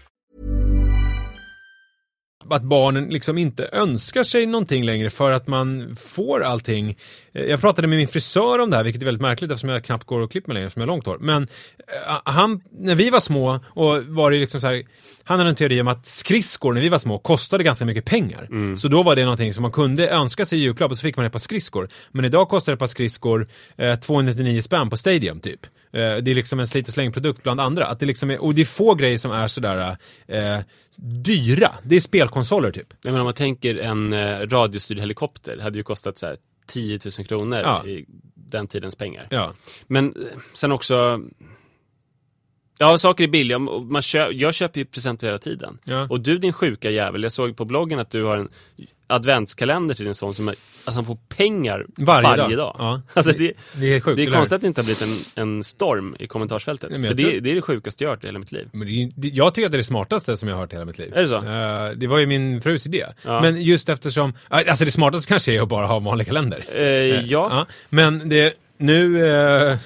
Att barnen liksom inte önskar sig någonting längre för att man får allting. Eh, Jag pratade med min frisör om det här, vilket är väldigt märkligt eftersom jag knappt går och klipper mig längre eftersom jag har långt hår. Men eh, han, när vi var små och var det liksom så här, han hade en teori om att skridskor när vi var små kostade ganska mycket pengar. Så då var det någonting som man kunde önska sig i julklapp och så fick man ett par skridskor. Men idag kostar ett par skridskor eh, 299 spänn på Stadium typ. Eh, det är liksom en slit och släng-produkt bland andra. Att det liksom är, och det är få grejer som är sådär eh, dyra. Det är spelkonsoler typ. jag menar om man tänker en eh, radiostyrd helikopter, hade ju kostat så här 10 000 kronor Ja. i den tidens pengar. Ja. Men eh, sen också, ja saker är billiga, man kö, jag köper ju presenter hela tiden. Ja. Och du din sjuka jävel, jag såg på bloggen att du har en adventskalender till din son som är, att han får pengar Varje varje, dag. dag. Ja. <laughs> Alltså det, Det är sjukt. det är konstigt att det inte har blivit en, en storm i kommentarsfältet. Nej, För det, tror- det är det sjukaste jag har hört i hela mitt liv. Men det jag tycker att det är det smartaste som jag har hört i hela mitt liv. Är det så? Eh, det var ju min frus idé. Ja. Men just eftersom, alltså det smartaste kanske är att bara ha en vanlig kalender. Eh, ja, Men det, nu eh,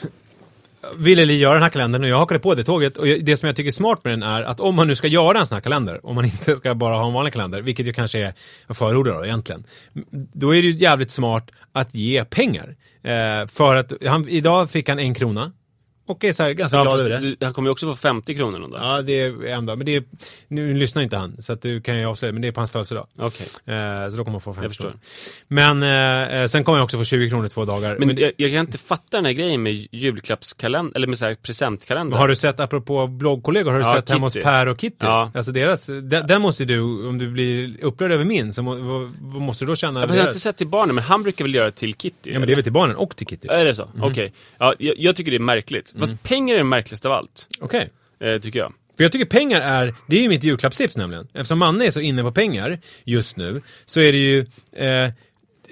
ville Li göra den här kalendern och jag hakade på det tåget. Och det som jag tycker är smart med den är att om man nu ska göra en sån här kalender, om man <laughs> inte ska bara ha en vanlig kalender, vilket ju kanske är förordar då egentligen, då är det ju jävligt smart att ge pengar. Eh, för att han, idag fick han en krona. Och är så här ganska ja glad över det. han kommer ju också få 50 kronor någon dag. Ja, det är ändå, men det är, nu lyssnar inte han, så att du kan ju avslöja, men det är på hans födelsedag. Okej. Eh, så då kommer han få 50 Jag förstår. kronor. Men eh, eh, sen kommer jag också få 20 kronor i två dagar. Men, Men, jag, jag kan inte fatta den här grejen med julklappskalender, eller med så här presentkalender. har du sett, apropå bloggkollegor, har du Ja, sett hemma hos Kitty. Per och Kitty? Ja. Alltså deras, den, den måste du, om du blir upprörd över min, så må, vad, måste du då känna? jag, jag har inte sett till barnen, men han brukar väl göra till Kitty? Ja men det är väl till barnen och till Kitty? Är det så? Mhm. Okej. Ja, jag, jag tycker det är märkligt. Fast pengar är det märkligaste av allt, Okej. eh, tycker jag. För jag tycker pengar är, det är ju mitt julklappstips nämligen. Eftersom Manne är så inne på pengar just nu, så är det ju, eh,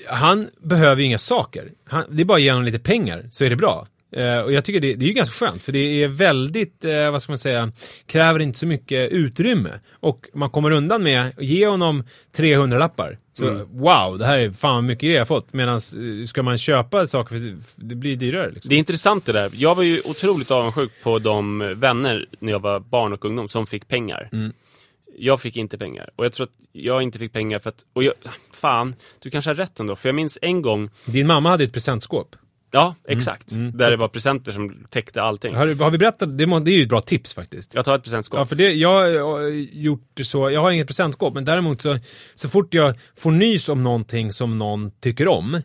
han behöver ju inga saker. Han, det är bara att ge honom lite pengar, så är det bra. Eh, och jag tycker det, det är ju ganska skönt, för det är väldigt, eh, vad ska man säga, kräver inte så mycket utrymme. Och man kommer undan med att ge honom 300 lappar. Så wow, det här är fan mycket grejer jag fått. Medan ska man köpa saker, för det, blir dyrare. Liksom. Det är intressant det där. Jag var ju otroligt avundsjuk på de vänner när jag var barn och ungdom som fick pengar. Mm. Jag fick inte pengar. Och jag tror att jag inte fick pengar för att, och jag, fan, du kanske har rätt ändå. För jag minns en gång, Din mamma hade ett presentskåp. Ja exakt, Mm. där det var presenter som täckte allting. Har, har vi berättat? Det är ju ett bra tips faktiskt. Jag tar ett presentskåp. Ja, för det, jag har gjort det så, jag har inget presentskåp, men däremot så, så fort jag får nys om någonting som någon tycker om,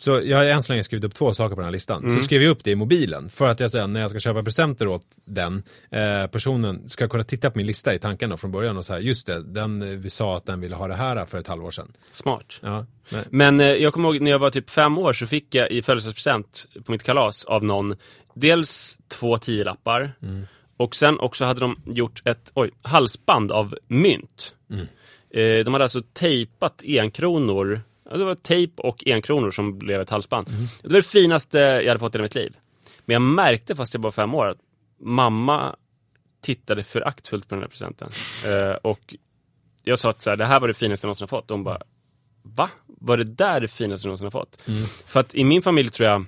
så jag har än så länge skrivit upp två saker på den här listan. Så skriver jag upp det i mobilen för att jag sen när jag ska köpa presenter åt den eh, personen ska kunna titta på min lista i tanken då från början och så här, just det, den, eh, vi sa att den ville ha det här för ett halvår sedan. Smart. Ja, men, Men eh, jag kommer ihåg när jag var typ fem år så fick jag i födelsedagspresent på mitt kalas av någon dels två tiolappar och sen också hade de gjort ett oj, halsband av mynt. Eh, de hade alltså tejpat enkronor, det var tejp och enkronor som blev ett halsband. Det var det finaste jag hade fått i mitt liv. Men jag märkte fast jag var fem år att mamma tittade föraktfullt på den här presenten. Eh, och jag sa att så här, det här var det finaste jag någonsin har fått. Och hon bara, va? Var det där det finaste du någonsin har fått? För att i min familj tror jag,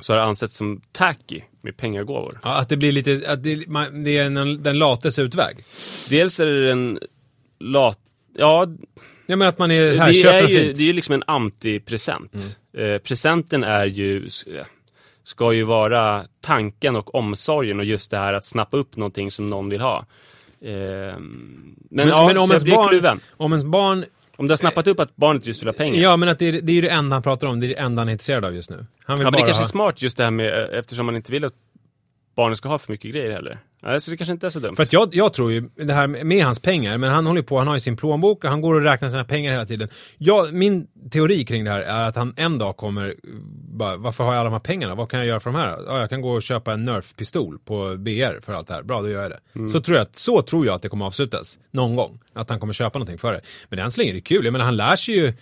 så har det ansetts som tacky med pengagåvor. Ja, att det blir lite, att det, man, det är en, den lates utväg. Dels är det en lat... Ja, Ja men att man är här, det köper är, ju, fint. det är ju liksom en antipresent. Eh, presenten är ju, ska ju vara tanken och omsorgen och just det här att snappa upp någonting som någon vill ha. Eh, men, Men, ja, men om, ens barn, om ens barn, Om du har snappat upp att barnet just vill ha pengar. ja men att det är, det är ju det enda han pratar om, det är det enda han är intresserad av just nu. Han vill Ja, men det bara kanske ha... är smart just det här med, eh, eftersom man inte vill att barnen ska ha för mycket grejer heller. Alltså det kanske inte är så dumt. För att jag, jag tror ju, det här med hans pengar, men han håller ju på, han har ju sin plånbok och han går och räknar sina pengar hela tiden. Jag, min teori kring det här är att han en dag kommer, bara, varför har jag alla de här pengarna? Vad kan jag göra för de här? Ja, jag kan gå och köpa en Nerf-pistol på BR för allt det här. Bra, då gör jag det. Så, tror jag, så tror jag att det kommer avslutas. Någon gång. Att han kommer köpa någonting för det. Men än så länge är det kul. Jag menar, han lär sig ju,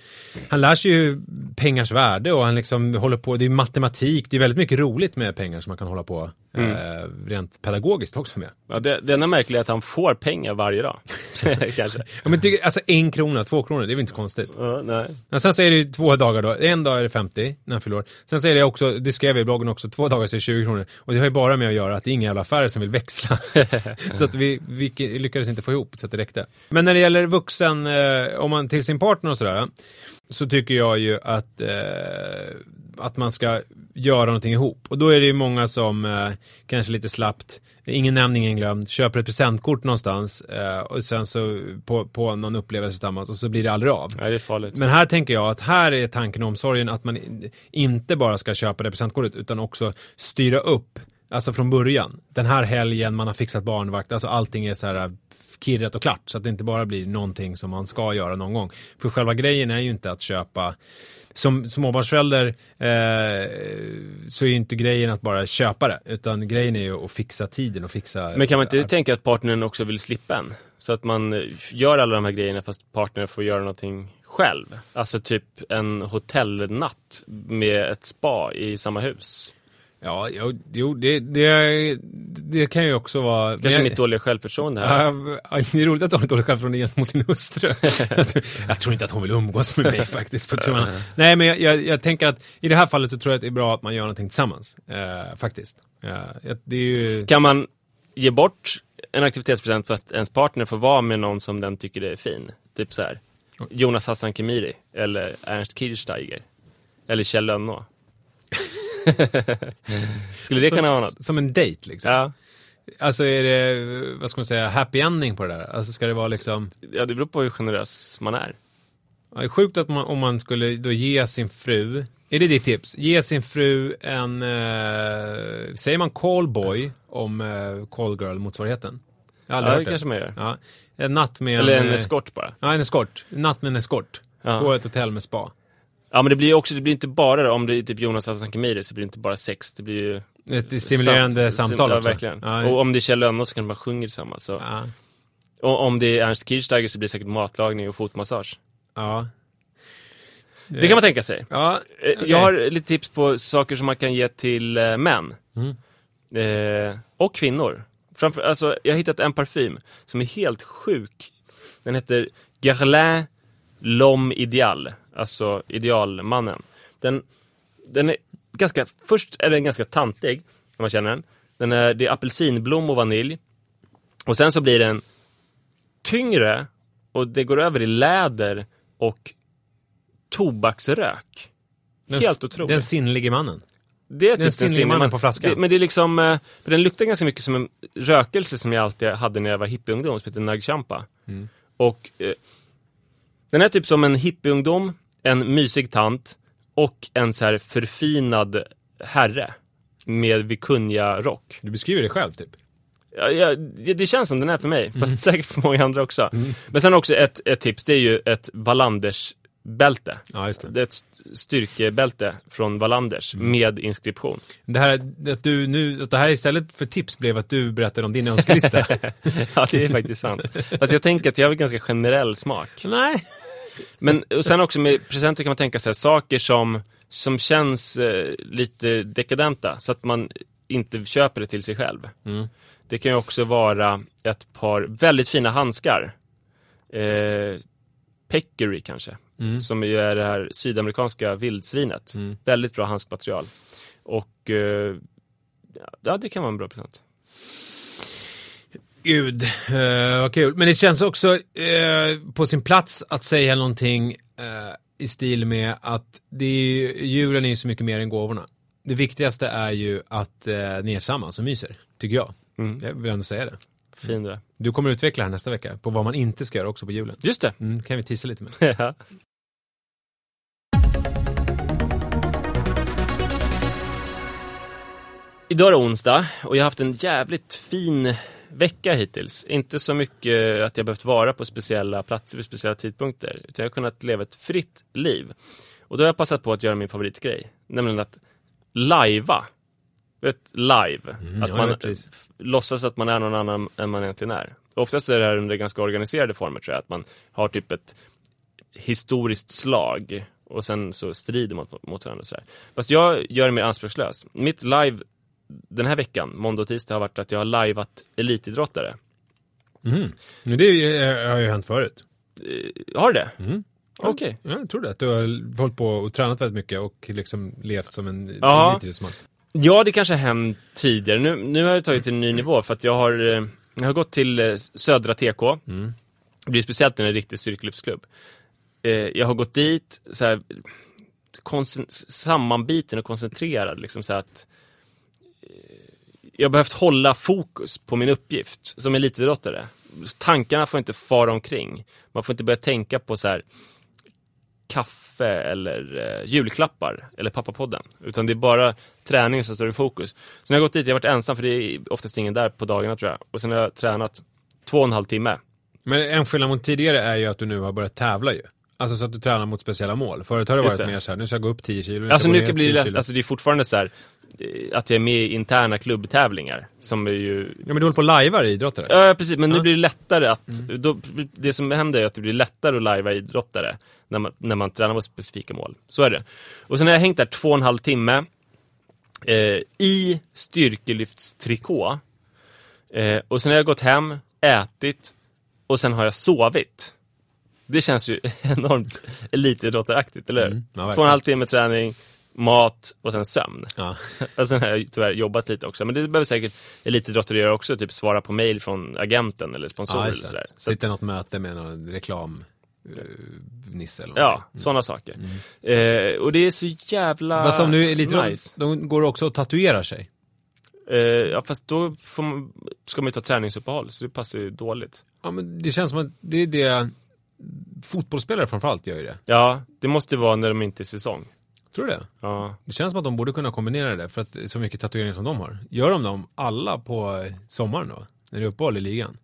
han lär sig ju pengars värde och han liksom håller på, det är matematik, det är väldigt mycket roligt med pengar som man kan hålla på eh, rent pedagogiskt också med. Ja, det, det enda märkliga är att han får pengar varje dag. <laughs> kanske. Ja, men tycker, alltså en krona, två kronor, det är väl inte konstigt. Ja, nej. Men sen så är det två dagar då, en dag är det 50 när han fyller år. Sen så är det också, det skrev jag i bloggen också, två dagar så är det 20 kronor. Och det har ju bara med att göra att det är inga jävla affärer som vill växla. <laughs> så att vi, vi lyckades inte få ihop så att det räckte. Men när det gäller vuxen, eh, om man till sin partner och sådär, så tycker jag ju att, eh, att man ska göra någonting ihop. Och då är det ju många som eh, kanske lite slappt, ingen nämnd, ingen glömd, köper ett presentkort någonstans eh, och sen så på, på någon upplevelse tillsammans och så blir det aldrig av. nej, det är farligt. Men här tänker jag att här är tanken och omsorgen att man in- inte bara ska köpa det presentkortet utan också styra upp, alltså från början. Den här helgen, man har fixat barnvakt, alltså allting är så här kirrat och klart så att det inte bara blir någonting som man ska göra någon gång. För själva grejen är ju inte att köpa som småbarnsförälder eh, så är ju inte grejen att bara köpa det utan grejen är ju att fixa tiden och fixa Men kan man inte tänka att partnern också vill slippa en? Så att man eh, gör alla de här grejerna fast partnern får göra någonting själv. Alltså typ en hotellnatt med ett spa i samma hus. Ja, jo, det, det, det kan ju också vara... Kanske jag- mitt dåliga självförtroende här. Ja, det är roligt att du har ett dåligt självförtroende gentemot din hustru. <laughs> jag tror inte att hon vill umgås med mig faktiskt. På tummarna. Nej, men jag, jag, jag tänker att i det här fallet så tror jag att det är bra att man gör någonting tillsammans. Eh, faktiskt. Eh, det är ju... Kan man ge bort en aktivitetspresent fast ens partner får vara med någon som den tycker är fin? Typ så här. Jonas Hassan Khemiri eller Ernst Kirchsteiger. Eller Kjell Lönnå. <laughs> Skulle det kunna vara något? som, en dejt liksom. Ja. Alltså är det, vad ska man säga, happy ending på det där? Alltså ska det vara liksom... ja, det beror på hur generös man är. Ja, det är sjukt att man, om man skulle då ge sin fru, är det ditt tips? Ge sin fru en, eh, säger man callboy om eh, callgirl motsvarigheten? Jag har Ja, aldrig det hört kanske man gör. Ja, en natt med Eller en eh, eskort bara. Ja, en eskort. En natt med en eskort. Ja. På ett hotell med spa. Ja men det blir ju också, det blir inte bara det, om det är typ Jonas Hassan Khemiri så blir det inte bara sex, det blir ju Ett stimulerande Samt- samtal ja, också. verkligen. Ja, Och om det är Kjell Lönnå så kan man sjunga tillsammans. Så. ja. Och om det är Ernst Kirchsteiger så blir det säkert matlagning och fotmassage. ja. Det kan man tänka sig. Ja, Eh, okej. Jag har lite tips på saker som man kan ge till eh, män. Mm. Eh, och kvinnor. Framför, alltså, jag har hittat en parfym som är helt sjuk. Den heter Guerlain L'Homme Ideal. Alltså idealmannen. Den, den är ganska, först är den ganska tantig, när man känner den. den är, det är apelsinblom och vanilj. Och sen så blir den tyngre och det går över i läder och tobaksrök. Den, Helt otroligt. Den sinnlige mannen. Det är Den typ sinnlige sinne- mannen man- på flaskan. Det, men det är liksom, eh, för den luktar ganska mycket som en rökelse som jag alltid hade när jag var hippieungdom, som heter Nagchampa. Mm. Och eh, den är typ som en hippieungdom, en mysig tant och en så här förfinad herre med vikunja-rock. Du beskriver det själv typ. Ja, ja, det, känns som den är för mig, fast Mm. säkert för många andra också. Men sen också ett, ett tips, det är ju ett Wallanders-bälte. Ja, just det. Det är ett st- styrkebälte från Wallanders Mm. med inskription. Det här, att du nu, att det här istället för tips blev att du berättade om din önskelista. <laughs> Ja, det är faktiskt sant. Fast jag tänker att jag har ganska generell smak. Nej. Men och sen också med presenter kan man tänka sig saker som, som känns eh, lite dekadenta, så att man inte köper det till sig själv. Mm. Det kan ju också vara ett par väldigt fina handskar. Eh, Peccary kanske, Mm. som ju är det här sydamerikanska vildsvinet. Väldigt bra handskmaterial. Och eh, ja, det kan vara en bra present. Gud, eh, vad kul. Men det känns också eh, på sin plats att säga någonting eh, i stil med att det är, julen är ju så mycket mer än gåvorna. Det viktigaste är ju att eh, ni är tillsammans och myser, tycker jag. Mm. Jag vill ändå säga det. Fin du. Du kommer utveckla här nästa vecka på vad man inte ska göra också på julen. Just det. Mm, kan vi tissa lite med. <laughs> Idag är det onsdag och jag har haft en jävligt fin vecka hittills. Inte så mycket att jag behövt vara på speciella platser vid speciella tidpunkter. Utan jag har kunnat leva ett fritt liv. Och då har jag passat på att göra min favoritgrej. Nämligen att lajva. Vet, live. Mm, att man ja, låtsas att man är någon annan än man egentligen är. Oftast är det här under ganska organiserade former tror jag. Att man har typ ett historiskt slag och sen så strider mot, mot varandra och sådär. Fast jag gör det mer anspråkslöst. Mitt live den här veckan, måndag och tisdag, har varit att jag har lajvat elitidrottare. Mm. Men det eh, har ju hänt förut. Eh, Har det? Mm. Okej. Ja, jag tror det. Att du har hållit på och tränat väldigt mycket och liksom levt som en Ja. elitidrottsman. Ja, det kanske har hänt tidigare. Nu, nu har jag tagit till en ny nivå för att jag har, eh, jag har gått till Södra TK. Mm. Det blir speciellt när det är en riktig styrkelyftsklubb. Jag har gått dit så här, sammanbiten och koncentrerad. Liksom så att jag har behövt hålla fokus på min uppgift som elitidrottare. Tankarna får inte fara omkring. Man får inte börja tänka på så här kaffe eller eh, julklappar eller pappapodden. Utan det är bara träning som står i fokus. Sen har jag gått dit, jag har varit ensam för det är oftast ingen där på dagarna tror jag. Och sen har jag tränat två och en halv timme. Men en skillnad mot tidigare är ju att du nu har börjat tävla ju. Alltså så att du tränar mot speciella mål. Förut har det varit det. mer så här, nu ska jag gå upp 10 kilo. ska Alltså nu blir 10 det, kilo. alltså det är fortfarande så här att jag är med i interna klubbtävlingar. Som är ju Ja men du håller på och lajvar idrottare. Ja precis, men nu Ja. blir det lättare att, då, det som händer är att det blir lättare att lajva idrottare när man, när man tränar på specifika mål. Så är det. Och sen har jag hängt där två och en halv timme eh, i styrkelyftstrikå. Eh, och sen har jag gått hem, ätit och sen har jag sovit. Det känns ju <laughs> enormt elitidrottaraktigt, eller hur? Mm, ja, Två och en halv timme träning, mat och sen sömn. Ja. Och sen har jag tyvärr jobbat lite också. Men det behöver säkert elitidrottare göra också. Typ svara på mail från agenten eller sponsorer Ja, eller sådär. Så, Sitta i något möte med någon reklam eh, nisse eller ja, någonting. sådana saker. Eh, och det är så jävla Fast om du är elitidrottare, nice. de går också och tatuerar sig. Eh, ja, fast då man, ska man ju ta träningsuppehåll. Så det passar ju dåligt. Ja men det känns som att det är det fotbollsspelare framförallt gör ju det. Ja, det måste vara när de inte är säsong. Tror du det? Ja. Det känns som att de borde kunna kombinera det för att det är så mycket tatueringar som de har. Gör de dem alla på eh, sommaren då? När det är uppehåll i ligan?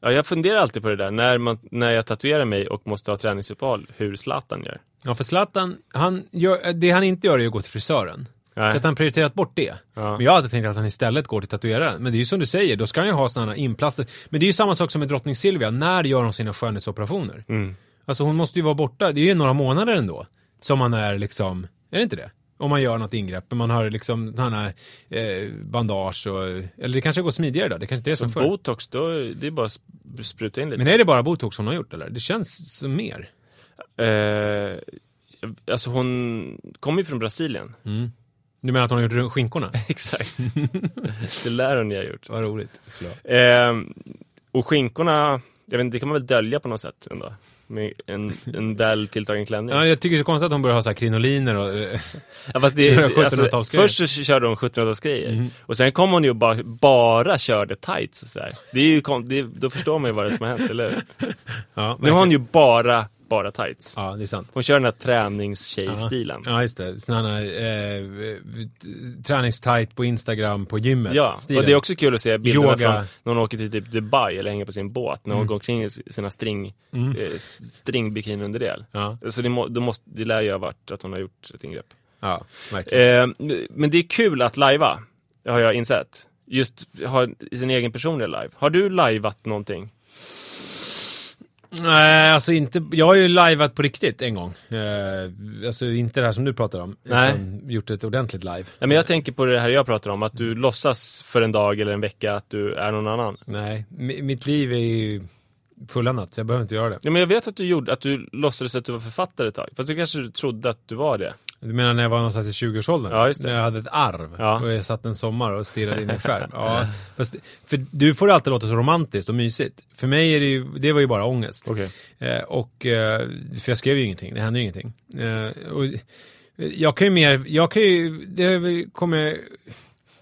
ja, jag funderar alltid på det där. När, man, när jag tatuerar mig och måste ha träningsuppehåll. Hur Zlatan gör. Ja för Zlatan, han gör, det han inte gör är att gå till frisören. Nej. Så att han prioriterat bort det. Ja. Men jag hade tänkt att han istället går till tatueraren. Men det är ju som du säger, då ska han ju ha sådana inplaster. Men det är ju samma sak som med drottning Silvia. När gör hon sina skönhetsoperationer? Mm. Alltså hon måste ju vara borta, det är ju några månader ändå. Som man är liksom, är det inte det? Om man gör något ingrepp, men man har liksom sådana eh, bandage och, eller det kanske går smidigare då, det kanske inte är som förr. botox, då, det är bara att sp- spruta in lite. Men är det bara botox hon har gjort eller? Det känns som mer. Eh, alltså hon kommer ju från Brasilien. Du menar att hon har gjort skinkorna? <laughs> Exakt. det lär hon ju ha gjort. Vad roligt. Eh, och skinkorna, jag vet inte, det kan man väl dölja på något sätt ändå. Med en, en väl tilltagen klänning. Ja, jag tycker det är så konstigt att hon börjar ha så här krinoliner och... eh, Ja, fast det, alltså, 1700-talsgrejer. först så körde hon 1700-talsgrejer. Och sen kom hon ju och bara, bara körde tights och sådär. Det är ju det, Då förstår man ju vad det är som har hänt, eller hur? Ja, Nu har hon ju bara, bara tights. Ja, det är sant. Hon kör den här träningstjej-stilen. Ja, just det. Sådana eh, träningstight på Instagram på gymmet. Ja, stilen. och det är också kul att se bilderna Yoga. från när hon åker till typ Dubai eller hänger på sin båt. När hon går omkring i sina string, Mm. eh, stringbikini under det. Ja, Så det, må, det, måste, det lär ju ha varit att hon har gjort ett ingrepp. ja verkligen. Eh, men det är kul att lajva, har jag insett. Just ha sin egen personliga live. Har du lajvat någonting? Nej, alltså inte, jag har ju liveat på riktigt en gång. Eh, alltså inte det här som du pratar om. Nej. Utan gjort ett ordentligt live. Nej, men jag tänker på det här jag pratar om, att du låtsas för en dag eller en vecka att du är någon annan. Nej, mi- mitt liv är ju fulländat, jag behöver inte göra det. Ja, men jag vet att du gjorde, att du låtsades att du var författare ett tag. Fast du kanske trodde att du var det. Du menar när jag var någonstans i 20-årsåldern? Ja, just det. När jag hade ett arv Ja. och jag satt en sommar och stirrade in i skärm. <laughs> Ja, fast, för du får det alltid låta så romantiskt och mysigt. För mig är det ju, det var ju bara ångest. Okej. Eh, och, eh, för jag skrev ju ingenting, det hände ju ingenting. Eh, och, jag kan ju mer, jag kan ju, det kommer,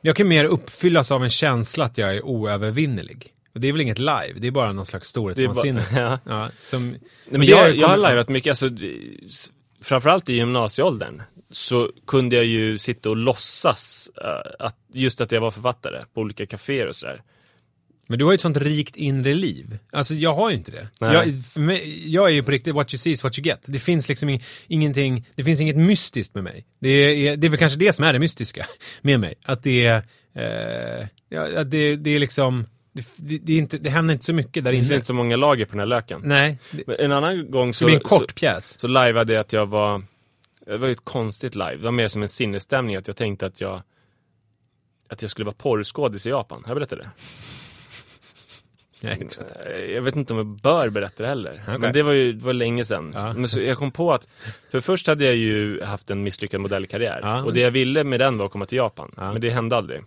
jag kan mer uppfyllas av en känsla att jag är oövervinnerlig. Och det är väl inget live, det är bara någon slags storhetsvansinne. <laughs> ja. Ja, som, Nej, men det jag, jag har liveat mycket, alltså, framförallt i gymnasieåldern så kunde jag ju sitta och låtsas eh, att, just att jag var författare på olika kaféer och sådär. Men du har ju ett sånt rikt inre liv. Alltså jag har ju inte det. Nej. Jag, mig, jag är ju på riktigt what you see is what you get. Det finns liksom ing- ingenting, det finns inget mystiskt med mig. Det är, det är väl kanske det som är det mystiska med mig. Att det är, eh, ja, att det, det är liksom, det, det, det, är inte, det händer inte så mycket där Det finns inne. inte så många lager på den här löken. Nej, det, Men en annan gång det så, blir en kort så, pjäs. så liveade jag att jag var, det var ju ett konstigt live. Det var mer som en sinnesstämning att jag tänkte att jag, att jag skulle vara porrskådis i Japan. Har jag berättat det? Jag inte. Eh, Jag vet inte om jag bör berätta det heller. Okej. Men det var ju det var länge sedan. Ja. Men så jag kom på att, för först hade jag ju haft en misslyckad modellkarriär. Ja. Och det jag ville med den var att komma till Japan. Ja. Men det hände aldrig.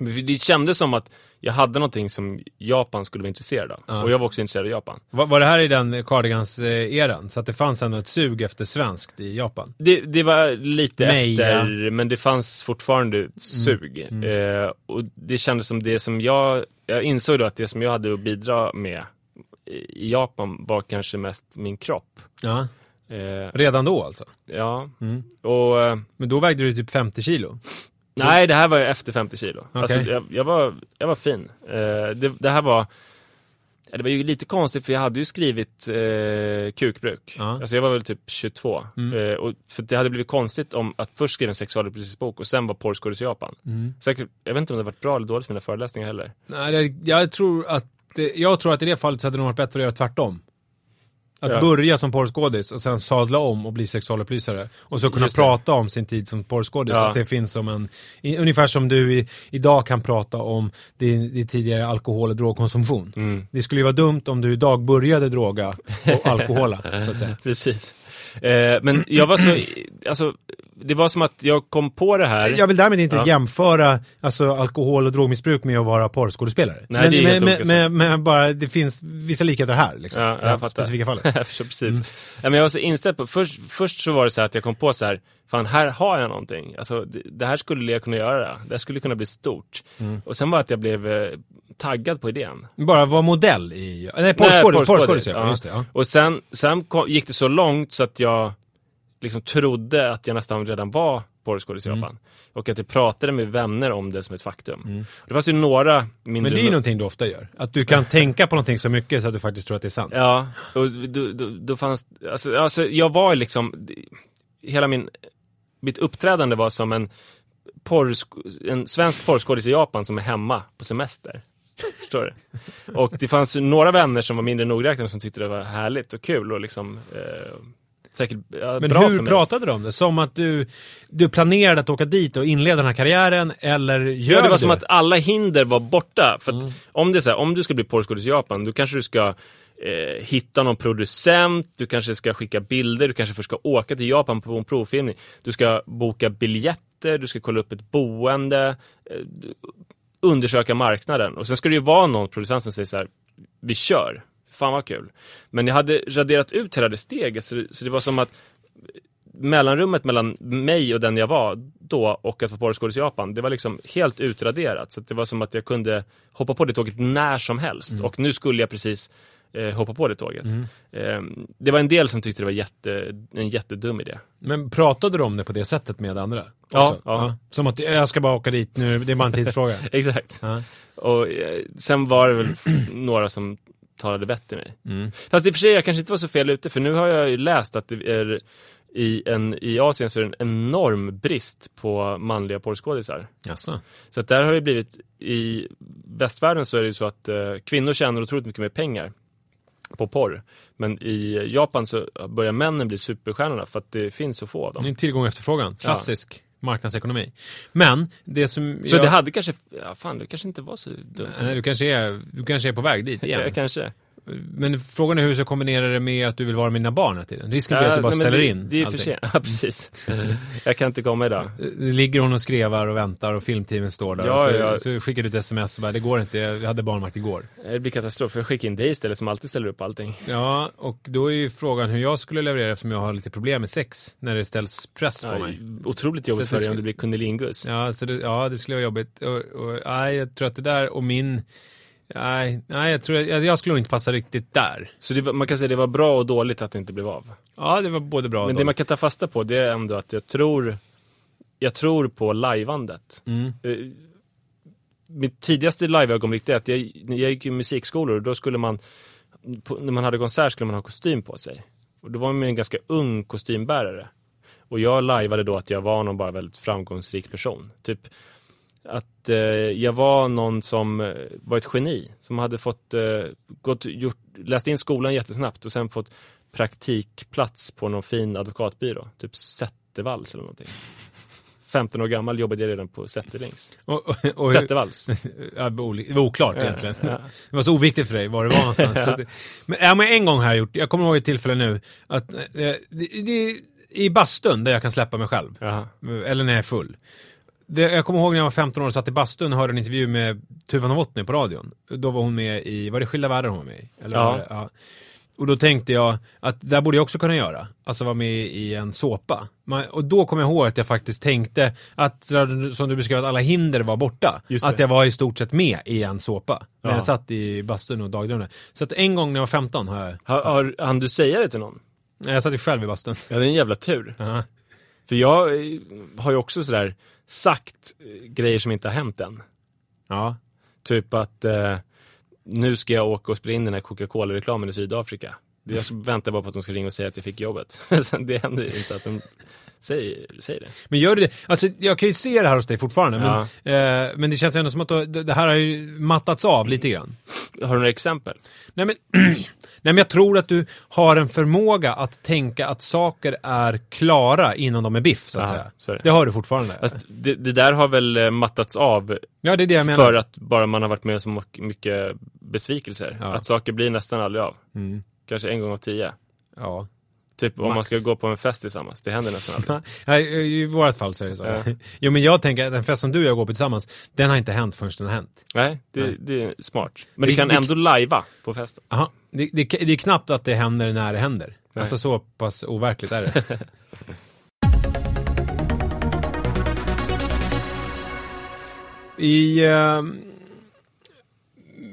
Det kändes som att jag hade någonting som Japan skulle vara intresserad av. Ja. Och jag var också intresserad av Japan. Var, var det här i den Cardigans-eran? Så att det fanns ändå ett sug efter svenskt i Japan? Det, det var lite Meja. efter, men det fanns fortfarande ett sug. Eh, och det kändes som det som jag, jag insåg då att det som jag hade att bidra med i Japan var kanske mest min kropp. Ja. Eh, Redan då alltså? ja, Mm. och eh, Men då vägde du typ 50 kilo? Nej det här var ju efter 50 kilo. Alltså, Okej. jag, jag, var, jag var fin. Eh, det, det här var, det var ju lite konstigt för jag hade ju skrivit eh, kukbruk. Ja. Alltså jag var väl typ 22. Mm. Eh, och för det hade blivit konstigt om att först skriva en sexualupplysningsbok bok och sen var porrskådis i Japan. Mm. Säkert, jag vet inte om det varit bra eller dåligt med mina föreläsningar heller. Nej, det, jag tror att det, jag tror att i det fallet så hade det nog varit bättre att göra tvärtom. Att Ja. börja som porrskådis och sen sadla om och bli sexualupplysare. Och så kunna prata om sin tid som porrskådis. Ja. Att det finns som en, i, ungefär som du i, idag kan prata om din, din tidigare alkohol och drogkonsumtion. Mm. Det skulle ju vara dumt om du idag började droga och <laughs> alkohola, så att säga. Precis. Eh, men jag var så, alltså, det var som att jag kom på det här. Jag vill därmed inte Ja. jämföra alltså, alkohol och drogmissbruk med att vara porrskådespelare. Nej, men, det är men, helt men, men, men bara, det finns vissa likheter här. Liksom, Ja, i det jag specifika fallet. <laughs> Jag förstår precis. Ja, men jag var så inställd på, först, först så var det så här att jag kom på så här, fan här har jag någonting. Alltså det, det här skulle jag kunna göra. Det här skulle kunna bli stort. Mm. Och sen var det att jag blev eh, taggad på idén. Bara vara modell i... Nej, porrskådis. Ja. ja. Och sen, sen kom, gick det så långt så att jag liksom trodde att jag nästan redan var porrskådis i Mm. Japan. Och att jag pratade med vänner om det som ett faktum. Det fanns ju några mindre... Men det är ju någonting du ofta gör. Att du kan tänka på någonting så mycket så att du faktiskt tror att det är sant. Ja, och då, då, då fanns, alltså, alltså jag var liksom, hela min, mitt uppträdande var som en, porrsk- en svensk porrskådis i Japan som är hemma på semester. Förstår du? Och det fanns några vänner som var mindre nogräknade som tyckte det var härligt och kul och liksom eh, säkert ja, Men bra för hur mig. pratade du om det? Som att du, du planerade att åka dit och inleda den här karriären, eller gör Ja, det var du? som att alla hinder var borta. För att om det är så här, om du ska bli porrskådis i Japan, då kanske du ska eh, hitta någon producent, du kanske ska skicka bilder, du kanske först ska åka till Japan på en provfilmning. Du ska boka biljetter, du ska kolla upp ett boende, eh, undersöka marknaden. Och sen ska det ju vara någon producent som säger så här, vi kör. Fan vad kul. Men jag hade raderat ut hela det steget, så det, så det var som att mellanrummet mellan mig och den jag var då och att vara porrskådis i Japan, det var liksom helt utraderat. Så det var som att jag kunde hoppa på det tåget när som helst. Mm. Och nu skulle jag precis eh, hoppa på det tåget. Eh, det var en del som tyckte det var jätte, en jättedum idé. Men pratade du om det på det sättet med andra? Ja, också? ja. Som att jag ska bara åka dit nu, det är bara en tidsfråga. <laughs> Exakt. Ja. Och eh, sen var det väl <clears throat> några som talade vett i mig. Mm. Fast i och för sig, jag kanske inte var så fel ute, för nu har jag ju läst att det är i, en, i Asien så är det en enorm brist på manliga porrskådisar. Jaså? Så att där har det blivit, i västvärlden så är det ju så att eh, kvinnor tjänar otroligt mycket mer pengar på porr. Men i Japan så börjar männen bli superstjärnorna för att det finns så få av Det är dem. en tillgång och efterfrågan. Klassisk marknadsekonomi. Men det som... Så jag- det hade kanske, ja fan det kanske inte var så dumt. Nej, du kanske är, du kanske är på väg dit <laughs> igen. Kanske. Men frågan är hur du ska kombinera det med att du vill vara med dina barn hela tiden. Risken blir att du bara nej, ställer det, in Det är för allting. sent. <laughs> Ja, precis. jag kan inte komma idag. Det ligger hon och skrevar och väntar och filmteamen står där. Ja, så, ja. så skickar du ett sms och bara, det går inte, jag hade barnvakt igår. Det blir katastrof. Jag skickar in dig istället som alltid ställer upp allting. Ja, och då är ju frågan hur jag skulle leverera eftersom jag har lite problem med sex när det ställs press på Ja, mig. otroligt jobbigt för dig om du blir kunnilingus. Ja, så det, ja, det skulle vara jobbigt. Och, och, nej, jag tror att det där och min... Nej, nej jag tror jag, jag skulle inte passa riktigt där. Så det, man kan säga det var bra och dåligt att det inte blev av. Ja, det var både bra och Men det dåligt. man kan ta fasta på det är ändå att jag tror Jag tror på lajvandet. Mm. Eh, Mitt tidigaste liveögonblick det är att jag, jag gick i musikskolor och då skulle man på, När man hade konsert skulle man ha kostym på sig. Och då var man en ganska ung kostymbärare. Och jag lajvade då att jag var någon bara väldigt framgångsrik person. Typ att eh, jag var någon som eh, var ett geni. Som hade fått, eh, gått, gjort, läst in skolan jättesnabbt och sen fått praktikplats på någon fin advokatbyrå. Typ Zettervalls eller någonting. 15 år gammal jobbade jag redan på Zetterlings. Och, och, och, Zettervalls. <laughs> ja, det var oklart egentligen. ja. Det var så oviktigt för dig var det var någonstans. <laughs> Det, men, ja, men en gång har jag gjort, jag kommer ihåg ett tillfälle nu, att eh, det, det, i bastun där jag kan släppa mig själv. Jaha. Eller när jag är full. Det, jag kommer ihåg när jag var 15 år och satt i bastun och hörde en intervju med Tuva Novotny på radion. Då var hon med i, var det Skilda Världar hon var med i? Eller Ja. det, ja. Och då tänkte jag att där borde jag också kunna göra. Alltså vara med i en såpa. Man, och då kom jag ihåg att jag faktiskt tänkte att, som du beskrev, att alla hinder var borta. Att jag var i stort sett med i en såpa. När Ja. jag satt i bastun och dagdrömde. Så att en gång när jag var 15 har jag, Har, har, hann du säga det till någon? nej, jag satt ju själv i bastun. Ja, det är en jävla tur. Ja. För jag eh, har ju också sådär sagt eh, grejer som inte har hänt än. Ja. Typ att eh, nu ska jag åka och spela in den här Coca-Cola-reklamen i Sydafrika. Jag väntar bara på att de ska ringa och säga att jag fick jobbet. <laughs> Det händer ju inte att de säger, säger det. Men gör du det? Alltså jag kan ju se det här hos dig fortfarande, men, Ja. eh, men det känns ändå som att det här har ju mattats av lite grann. Har du några exempel? Nej men, <clears throat> nej men jag tror att du har en förmåga att tänka att saker är klara innan de är biff, så att Aha, säga. det. det har du fortfarande. Fast det, det där har väl eh, mattats av ja, det är det jag menar. för att bara man har varit med om så mycket besvikelser. Ja. Att saker blir nästan aldrig av. Mm. Kanske en gång av tio. Ja. Typ om man Max. ska gå på en fest tillsammans. Det händer nästan aldrig. <laughs> Nej, I vårt fall så är det så. Ja. <laughs> Jo men jag tänker att en fest som du och jag går på tillsammans, den har inte hänt förrän den har hänt. Nej, det, Nej. det är smart. Men Det- du kan det- ändå lajva på festen. Aha. Det, det, det är knappt att det händer när det händer. Nej. Alltså så pass overkligt är det. <laughs> I eh,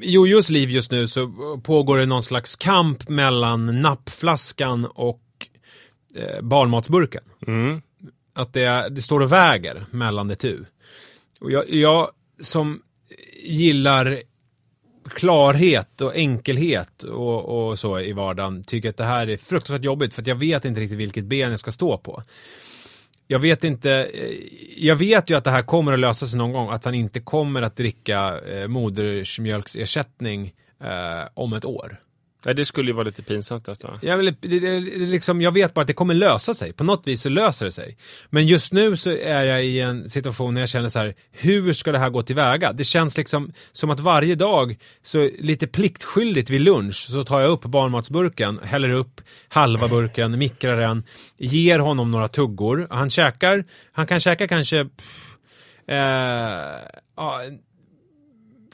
i Jojos liv just nu så pågår det någon slags kamp mellan nappflaskan och eh, barnmatsburken. Mm. Att det, det står och väger mellan det tu. Och jag, jag som gillar klarhet och enkelhet och, och så i vardagen tycker att det här är fruktansvärt jobbigt för att jag vet inte riktigt vilket ben jag ska stå på. Jag vet inte, eh, jag vet ju att det här kommer att lösa sig någon gång, att han inte kommer att dricka eh, modersmjölksersättning eh, om ett år. Nej, det skulle ju vara lite pinsamt nästan. Jag, det, det, liksom, jag vet bara att det kommer lösa sig. På något vis så löser det sig. Men just nu så är jag i en situation när jag känner så här, hur ska det här gå tillväga? Det känns liksom som att varje dag, så lite pliktskyldigt vid lunch, så tar jag upp barnmatsburken, häller upp halva burken, mikrar den, ger honom några tuggor. Han käkar, han kan käka kanske pff, eh, ja,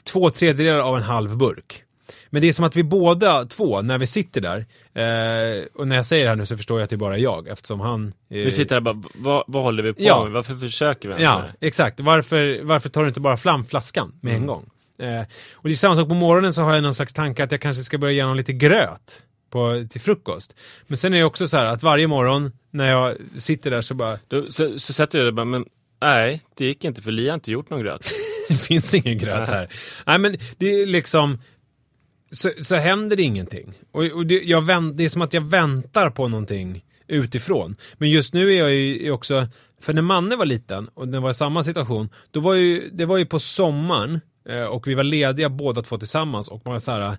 två tredjedelar av en halv burk. Men det är som att vi båda två, när vi sitter där, eh, och när jag säger det här nu så förstår jag att det bara är jag, eftersom han... eh, Vi sitter och bara, vad, vad håller vi på Ja. med? Varför försöker vi Ja, exakt. Varför, varför tar du inte bara fram flaskan med Mm. en gång? Eh, och det är samma sak på morgonen så har jag någon slags tanke att jag kanske ska börja ge honom lite gröt på, till frukost. Men sen är det också så här att varje morgon när jag sitter där så bara, Då, så, så sätter jag det bara, men nej, det gick inte för Li har inte gjort någon gröt. <laughs> det finns ingen gröt här. <laughs> Nej men det är liksom, så, så händer det ingenting. Och, och det, jag vänt, det är som att jag väntar på någonting utifrån. Men just nu är jag ju också, för när Manne var liten och den var i samma situation, då var ju, det var ju på sommaren eh, och vi var lediga båda två tillsammans och man var så här,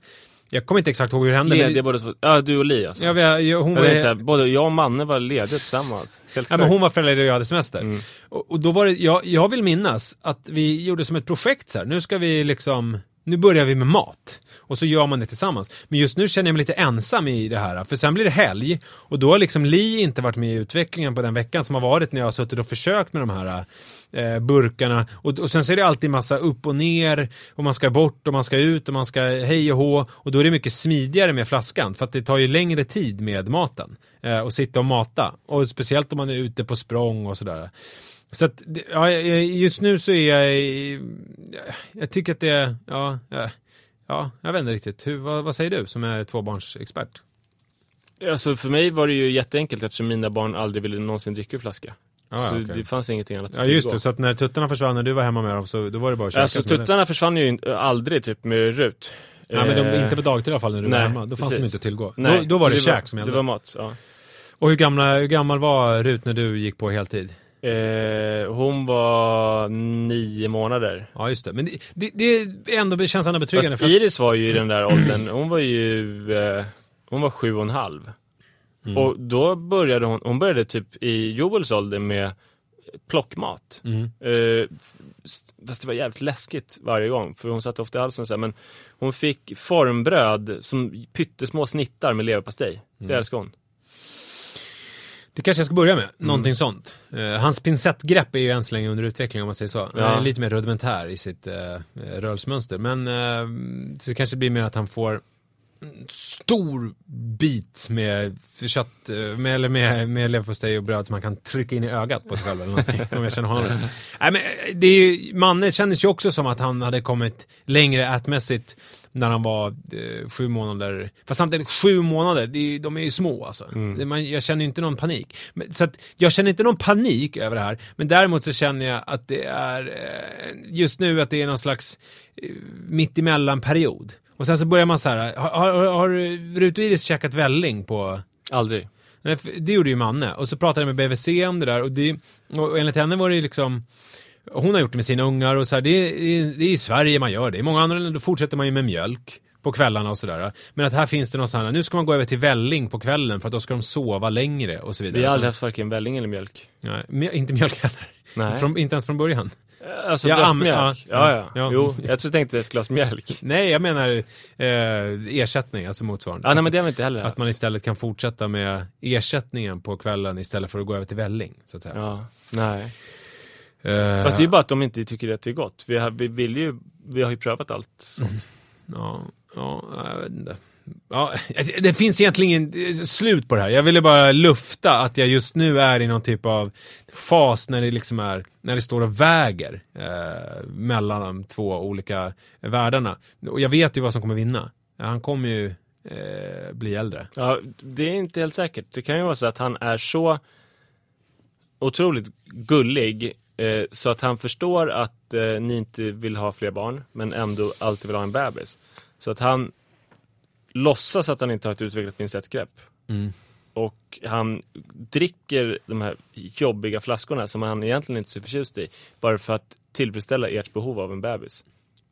jag kommer inte exakt ihåg hur det hände. Lediga båda två. Ja, du och Li alltså. Ja, vi, hon var, här, både jag och Manne var lediga tillsammans. Helt Ja, men hon var föräldraledig och jag hade semester. Mm. Och, och då var det, jag, jag vill minnas att vi gjorde som ett projekt så här. Nu ska vi liksom nu börjar vi med mat. Och så gör man det tillsammans. Men just nu känner jag mig lite ensam i det här. För sen blir det helg. Och då har liksom Li inte varit med i utvecklingen på den veckan som har varit när jag har suttit och försökt med de här eh, burkarna. Och, och sen så är det alltid massa upp och ner. Och man ska bort och man ska ut och man ska hej och hå. Och då är det mycket smidigare med flaskan. För att det tar ju längre tid med maten. Eh, och sitta och mata. Och speciellt om man är ute på språng och sådär. Så att, ja, just nu så är jag, jag tycker att det är, ja, ja, jag vet inte riktigt. Hur, vad, vad säger du som är tvåbarnsexpert? Alltså för mig var det ju jätteenkelt eftersom mina barn aldrig ville någonsin dricka ur flaska. Ah, så okay. det fanns ingenting annat Ja just det, så att när tuttarna försvann när du var hemma med dem så då var det bara att käka Alltså tuttarna försvann ju aldrig typ med Rut. Nej men de, inte på dagtid i alla fall när du Nej, var hemma. Då fanns precis. de inte att tillgå. Nej, då, då var det, det käk som gällde. Det var mat, ja. Och hur, gamla, hur gammal var Rut när du gick på heltid? Eh, hon var nio månader. Ja just det, men det, det, det, ändå, det känns ändå betryggande. Fast Iris var ju i den där åldern, hon var ju, eh, hon var sju och en halv. Mm. Och då började hon, hon började typ i Joels ålder med plockmat. Mm. Eh, fast det var jävligt läskigt varje gång, för hon satte ofta i halsen så här, men hon fick formbröd som pyttesmå snittar med leverpastej. Det Mm. älskar hon. Det kanske jag ska börja med, Mm. någonting sånt. Eh, hans pincettgrepp är ju än så länge under utveckling om man säger så. Ja. Han är lite mer rudimentär i sitt uh, rörelsemönster. Men uh, det kanske blir mer att han får stor bit med kött, med, eller med, med leverpastej och bröd som man kan trycka in i ögat på sig själv eller någonting. om jag känner honom <laughs> rätt. Nej, men det är ju, Manne kändes ju också som att han hade kommit längre ätmässigt när han var eh, sju månader. Fast samtidigt, sju månader, det de är ju små alltså. Det- Man, jag känner inte någon panik. Men, så att, jag känner inte någon panik över det här. Men däremot så känner jag att det är, eh, just nu att det är någon slags eh, mittemellan-period. Och sen så börjar man så här, har, har, har Rut och Iris käkat välling på Aldrig. Nej, det gjorde ju Manne. Och så pratade jag med BVC om det där och, det, och enligt henne var det ju liksom hon har gjort det med sina ungar och så här, det, är, det är i Sverige man gör det. I många andra länder fortsätter man ju med mjölk på kvällarna och sådär. Men att här finns det någon sån här, nu ska man gå över till välling på kvällen för att då ska de sova längre och så vidare. Vi har aldrig haft varken välling eller mjölk. Nej, inte mjölk heller. Nej. Från, inte ens från början. Alltså Ja, glas am- mjölk. ja, Ja, ja. ja. Jo, jag tror tänkte ett glas mjölk. <laughs> Nej, jag menar eh, ersättning, alltså motsvarande. Ja, nej men det har vi inte heller Att man istället kan fortsätta med ersättningen på kvällen istället för att gå över till välling, så att säga. Ja, nej. Eh, Fast det är ju bara att de inte tycker att det är gott. Vi har, vi vill ju, vi har ju prövat allt sånt. Ja, ja, jag vet inte. Ja, det finns egentligen ingen slut på det här. Jag ville bara lufta att jag just nu är i någon typ av fas när det liksom är, när det står och väger eh, mellan de två olika världarna. Och jag vet ju vad som kommer vinna. Han kommer ju eh, bli äldre. Ja, det är inte helt säkert. Det kan ju vara så att han är så otroligt gullig eh, så att han förstår att eh, ni inte vill ha fler barn men ändå alltid vill ha en bebis. Så att han låtsas att han inte har ett utvecklat pincettgrepp. Mm. Och han dricker de här jobbiga flaskorna som han egentligen inte är så förtjust i. Bara för att tillfredsställa ert behov av en bebis.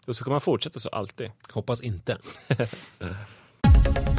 Och så kan man fortsätta så alltid. Hoppas inte. <laughs>